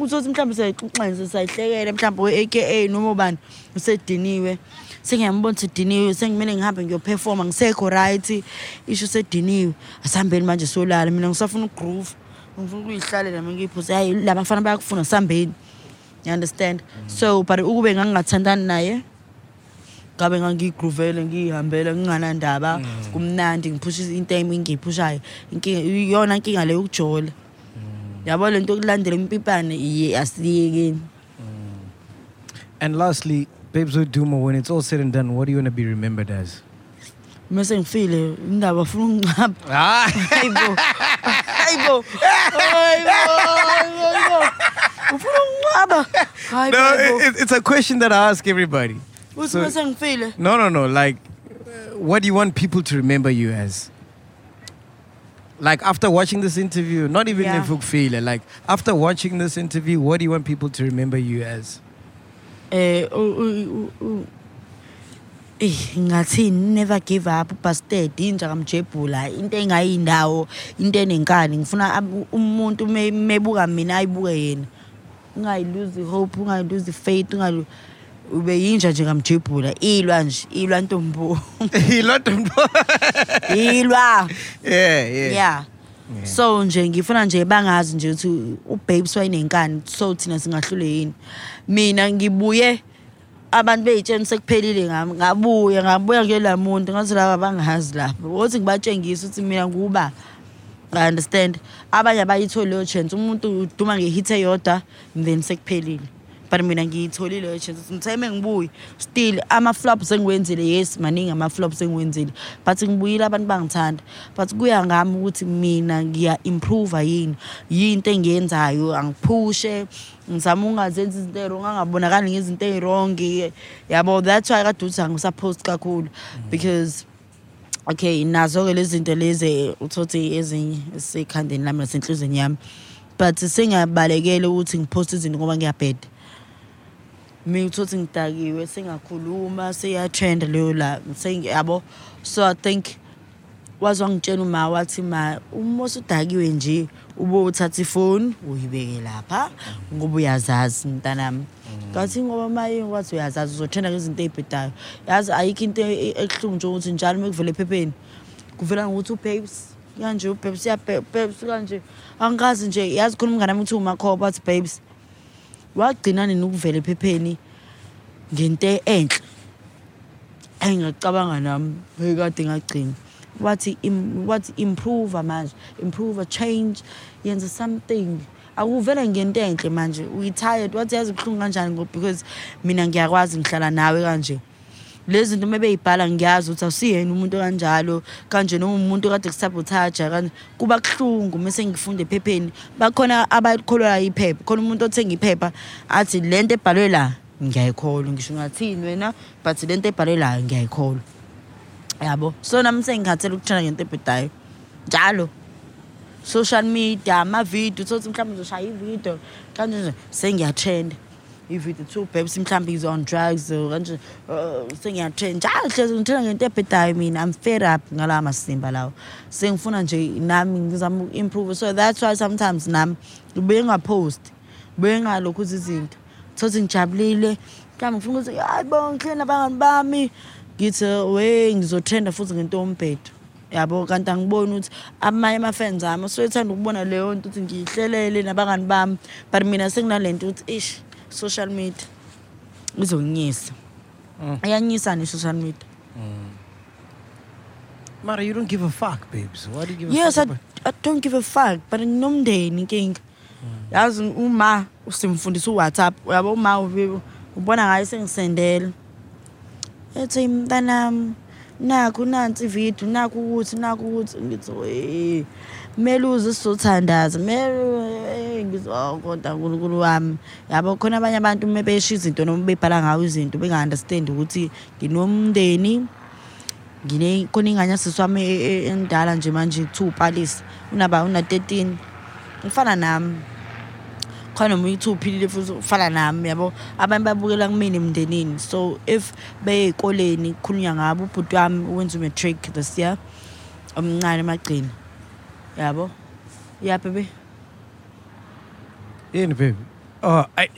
Uthothi mhlawumbe sayixuxenze sayihlekele mhlawumbe we-aka noma ubani usediniwe. Sengiyambona udiniwe sengimele ngihambe ngiyophefoma ngisekho right isho usediniwe. Asihambeni manje solala mina ngisafuna ugroove ngifuna ukuyihlalela mina ngiyiphuze hayi la bafana bayakufuna sihambeni you understand? So but ukube ngangingathandani naye ngabe ngangiyigruvele ngiyihambela nginganandaba kumnandi ngiphusha into emi engiyiphushayo iyona nkinga leyo ukujola yabo lento yokulandela impipane iye asiyekeni And lastly, Babes with Duma, when it's all said and done, what do you want to be remembered as? mase ngifile indaba afuna ungincapha Ah, hayibo hayibo hayibo ufuna ungincaba no, hayibo it, it's a question that I ask everybody. uthi So- mase ngifile? No, no, no. Like, uh, what do you want people to remember you as? Like after watching this interview, not even Yeah. if you feel. Like after watching this interview, what do you want people to remember you as? eh u- u- u- u- Eh ngathi never give up bastard inja kamjebula into engayindawo into enenkani ngifuna umuntu me- mebuka mina ayibuke yena ungayiluzi hope ungayiluzi faith ungalu ube yinja nje kamjebula ilwa nje ilwa ntombo. Lot of- ilwa. Yeah, yeah. yeah. So nje ngifuna nje bangazi nje ukuthi ubabes wayenenkani so thina singahlule yini? Mina ngibuye abantu beyitsheni sekuphelile ngami ngabuya ngabuya ngela muntu ngathi laba bangazi lapho. Ukuthi ngibatshengise ukuthi mina nguba I understand. Abanye abayitholi leyo chance umuntu uduma ngehit eyodwa then sekuphelile. But mina ngiyitholile leyo chance ukuthi ngitheme ngibuye still ama-flops engiwenzile yes maningi ama-flops engiwenzile but ngibuyile abantu bangithanda. But kuya ngami ukuthi mina ngiya-improve yini? Yinto engiyenzayo angiphushe ngizama ungazenza izinto ey'rong angabonakali ngezinto ey'rong yabo that's why kade uthi angisapost kakhulu because okay nazo-ke lezi zinto lezi uthothi ezinye ezisekhandeni lami nasenhlizweni yami. But sengiyabalekele ukuthi ngiphoste izinto ngoba ngiyabheda. Mina uthothi ngidakiwe sengakhuluma seyatrenda leyo la. Sengi- yabo. So i think waze wangitshela uma wathi ma uma usudakiwe nje ube uthatha ifoni uyibeke lapha ngoba uyazazi mntanami. Ngathi ngoba maye kwathi uyazazi uzothenda ngezinto ey'bhedayo yazi ayikho into e- ebuhlungu nje ukuthi njalo uma kuvela ephepheni kuvela ngokuthi ubabes kanje ubabes babes kanje. Angikazi nje yazi khona umngane wami uthi umakhoba wathi babes. Wagcina nini ukuvela ephepheni ngento enhle? Engingacabanga nami ekade ngagcina. Wathi im- wathi improve manje improve change yenza something. Akuvele ngento enhle manje uyi-tired wathi yazi buhlungu kanjani? Ngo because mina ngiyakwazi ngihlala nawe kanje. Lezi zinto uma beyibhala ngiyazi ukuthi awusiyena umuntu kanjalo kanje noma umuntu kade kusabotaja kanje kuba kuhlungu mese ngifunda ephepheni. Bakhona abakholwayo iphepha khona umuntu othenga iphepha athi le nto ebhalwe la ngiyayikholwa. Ngisho ngathini wena? But le nto ebhalwe la ngiyayikholwa. Yabo so nami sengikhathele ukuthanda ngento ebhedayo. Njalo social media amavidiyo thothi mhlawumbe uzoshaya ividiyo kanje nje sengiyatrenda ividiyo two babes mhlawumbe is on drugs or kanje uh, sengiyatrenda njalo hlezi ngithanda ngento ebhedayo mina i'm fed up ngalawa masimba lawo. Sengifuna nje nami ngizama uku-improve so that's why sometimes nami ngibuye ngaphosti buye ngalokhu izinto. Thothi ngijabulile mhlawumbe ngifuna ukuthi hayi bo ngihleli nabangani bami. Ngithi we ngizotrenda futhi ngento yombhedo. Yabo kanti angiboni ukuthi amanye ama-fans ami soyethanda ukubona leyo nto ukuthi ngiyihlelele nabangani bami but mina senginale nto ukuthi ish social media. Izonginyisa iyanyisa ne-social media. Mara, you don't give a fuck, babes. Why do you give yes a I, fuck? I don't give a fuck but nginomndeni inkinga yazi uma usimfundisa uwhatsapp yabo uma ubona ngayo sengisendela ethi mntanami nakhu nansi ividiyo nakhu ukuthi nakhu ukuthi ngithi "Eh, kumele uze sizothandaza kumele ngithi oh kodwa nkulunkulu wami. Yabo khona abanye abantu uma besho izinto noma bebhala ngawo izinto benga-understand ukuthi nginomndeni ngine khona ingane sisi wami e- e- endala nje manje kuthiwa upalisa unaba una-13 ngifana nami. Khona noma uyithi uphilile futhi ufana nami yabo abanye babukela kumina emndenini so if beye ey'koleni kukhulunywa ngabo ubhuti wami wenza umatric this year omncane emagcina yabo ya bebe In, baby. Oh, I.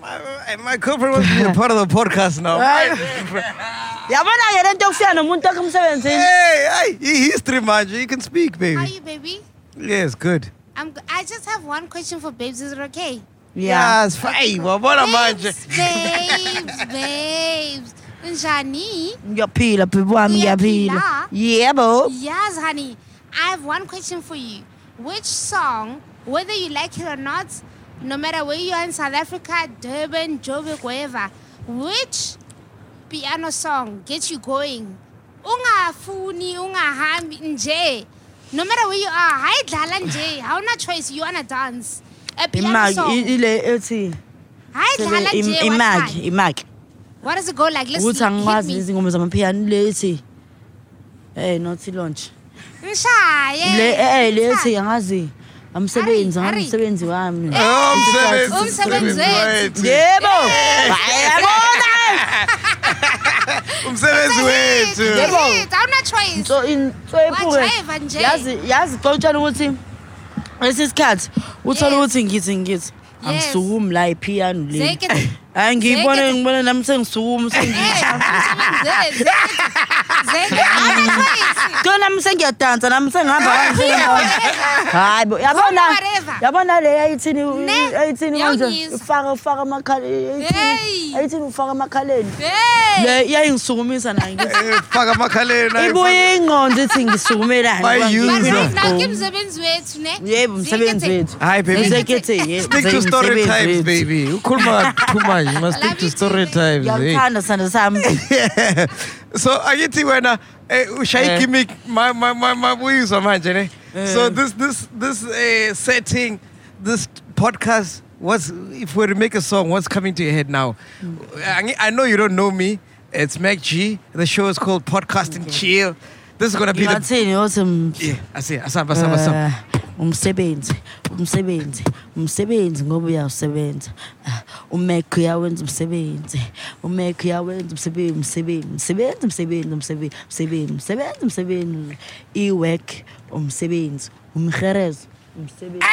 My, my girlfriend wants to be a part of the podcast now. yabona-ke le nto yokufika nomuntu akho emsebenzini Hey, hey, he- history manje. You can speak, How baby. are you, baby? Yes, good. I'm. G- I just have one question for babes. Is it okay? yeah Yes, hey, wabona manje. Babes, babes, babes. Njani? ngiyaphila bhebi wami ngiyaphila Uyaphila? yebo Yes, honey. I have one question for you. Which song, whether you like it or not, no matter where you are in South Africa, Durban, Joburg, wherever, which piano song gets you going? Ungafuni, ungahambi nje. No matter where you are, hayidlala nje. Hawuna choice, you wanna dance. A piano imaki song. i- ile ethi Hayidlala im- nje. what imaki imaki What does it go like? Let's ukuthi see. Hit angikwazi me. lezi ngoma zamaphiyano le ethi eh not launch Ngishaye. le eh le Ngishaye. ethi angazi umsebenzi Hurry, hurry. umsebenzi wami Oh, umsebenzi- umsebenzi wethu. yebo yabona Umsebenzi wethu. Yebo. Awuna choice. so intswephuke Wajiva nje. yazi yazi xotshana ukuthi lesisikhathi uthola Yes. ukuthi ngithi ngithi Yes. angisukumi la ipiano le Zeke- hayi ngiyibone ngibone nami sengisume sengiyo nami sengiyadansa nami sengihamba hayi bo yabona yabona le ayithini ayithini manje ufaka ufaka ayithini ufaka amakhaleni le iyayingisukumisa nayo eh, amakhaleni ibuye ingqondo ithi wethu ne? Yebo umsebenzi wethu. Hayi baby. To story times baby. Ukhuluma too much you must stick Love to you story too, times. hey. ngiyakuthanda sithanda sami Yeah. So akithi wena eh ushayi Eh. gimmick ma ma ma mabuyizwa manje ne. So this this this uh, setting this podcast what's if we were to make a song what's coming to your head now? I, I know you don't know me. It's Mac G. The show is called Podcast and Chill. This is going to be the ngingathini yothi m- Yeah, I see. Asamba asamba asamba. Eh, umsebenzi umsebenzi umsebenzi ngoba uyawusebenza. Ah, umek uyawenza umsebenzi umek uyawenza umsebenzi umsebenzi umsebenzi umsebenzi umsebenzi umsebenzi umsebenzi umsebenzi. I-work umsebenzi umherezo umsebenzi.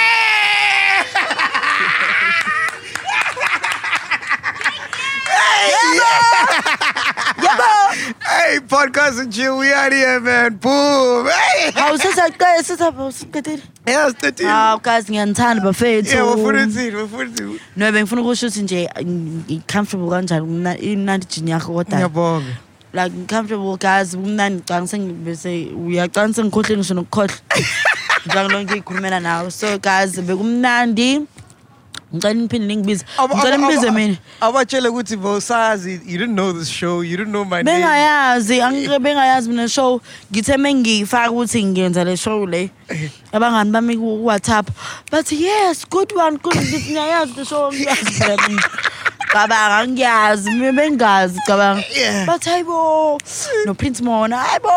Yebo Hey, Podcast and Chill. We out here, man. Boom. Hey. hawu sesaqeda sesaqedile Yeah, 13. hawu ah, guys ngiyanithanda bafethu Yeah, bafuna uthini, bafuna uthini. no bengifuna ukusho ukuthi nje i-comfortable kanjani imnandi jini yakho kodwa Ngiyabonga. like comfortable guys kumnandi ngicanga sengibese uyacanga sengikhohle ngisho nokukhohlwa njengolonke ikhulumela nawe so guys bekumnandi ngicela niphinde ningibize ngicela nibize mina. abatshele ukuthi bosazi you didn't know this show you didn't know my name. Bengayazi bengayazi mina show. Ngithe mengiyifaka ukuthi ngiyenza le show le eh. abangani bami ku-whatsapp bathi yes good one good ngithi ngiyayazi le show ngiyazi cabanga ngiyazi mina bengazi cabanga. Bathi hayibo noprince mona. Hayibo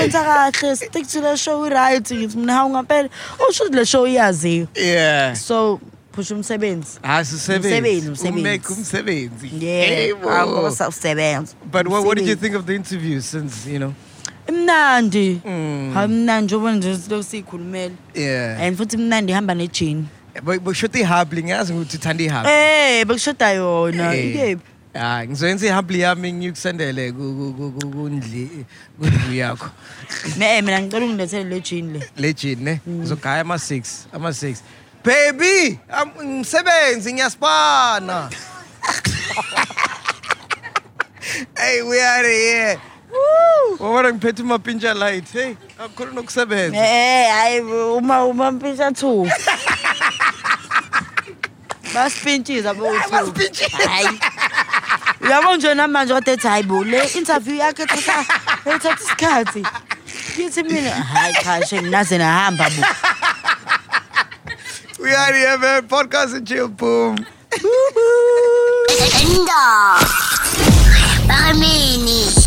wenza kahle stick to the show i-right ngithi mina hawu ngampela. Oh, Usho ukuthi le show iyaziyo yeah. So phusha umsebenzi. Asisebenzi Umsebenzi, umsebenzi. umsebenzi yebo Yebo. usebenza but what, what did you think of the interview since you know? Imnandi. Mm. hayi mnandi njengoba nje silokhu siyikhulumela yeah. And futhi imnandi ihamba nejini. But but shothi ihabli ngiyazi ukuthi uthanda ihabli Eh bekushoda yona Eh. ikephi Ah, ngizoyenza ihabli yami ku- kundli kundlu yakho. Ne mina ngicela ungilethele le jini le. Legend ne? Ngizogaya ama 6 ama 6 baby am- ngisebenzi ngiyasipana hey we are here. Wabona ngiphethe umapintsha light hey akukhona nokusebenza. Eh hayi uma uma mpisha two. Basipintshiza bo hayi uyabona nje namanje kodwa ethi hayi bo le interview yakhe thatha ethatha isikhathi. Kithi mina hayi cha she nginaze nahamba bo. We are here, man. Podcast and chill, boom. Enda. Barmini.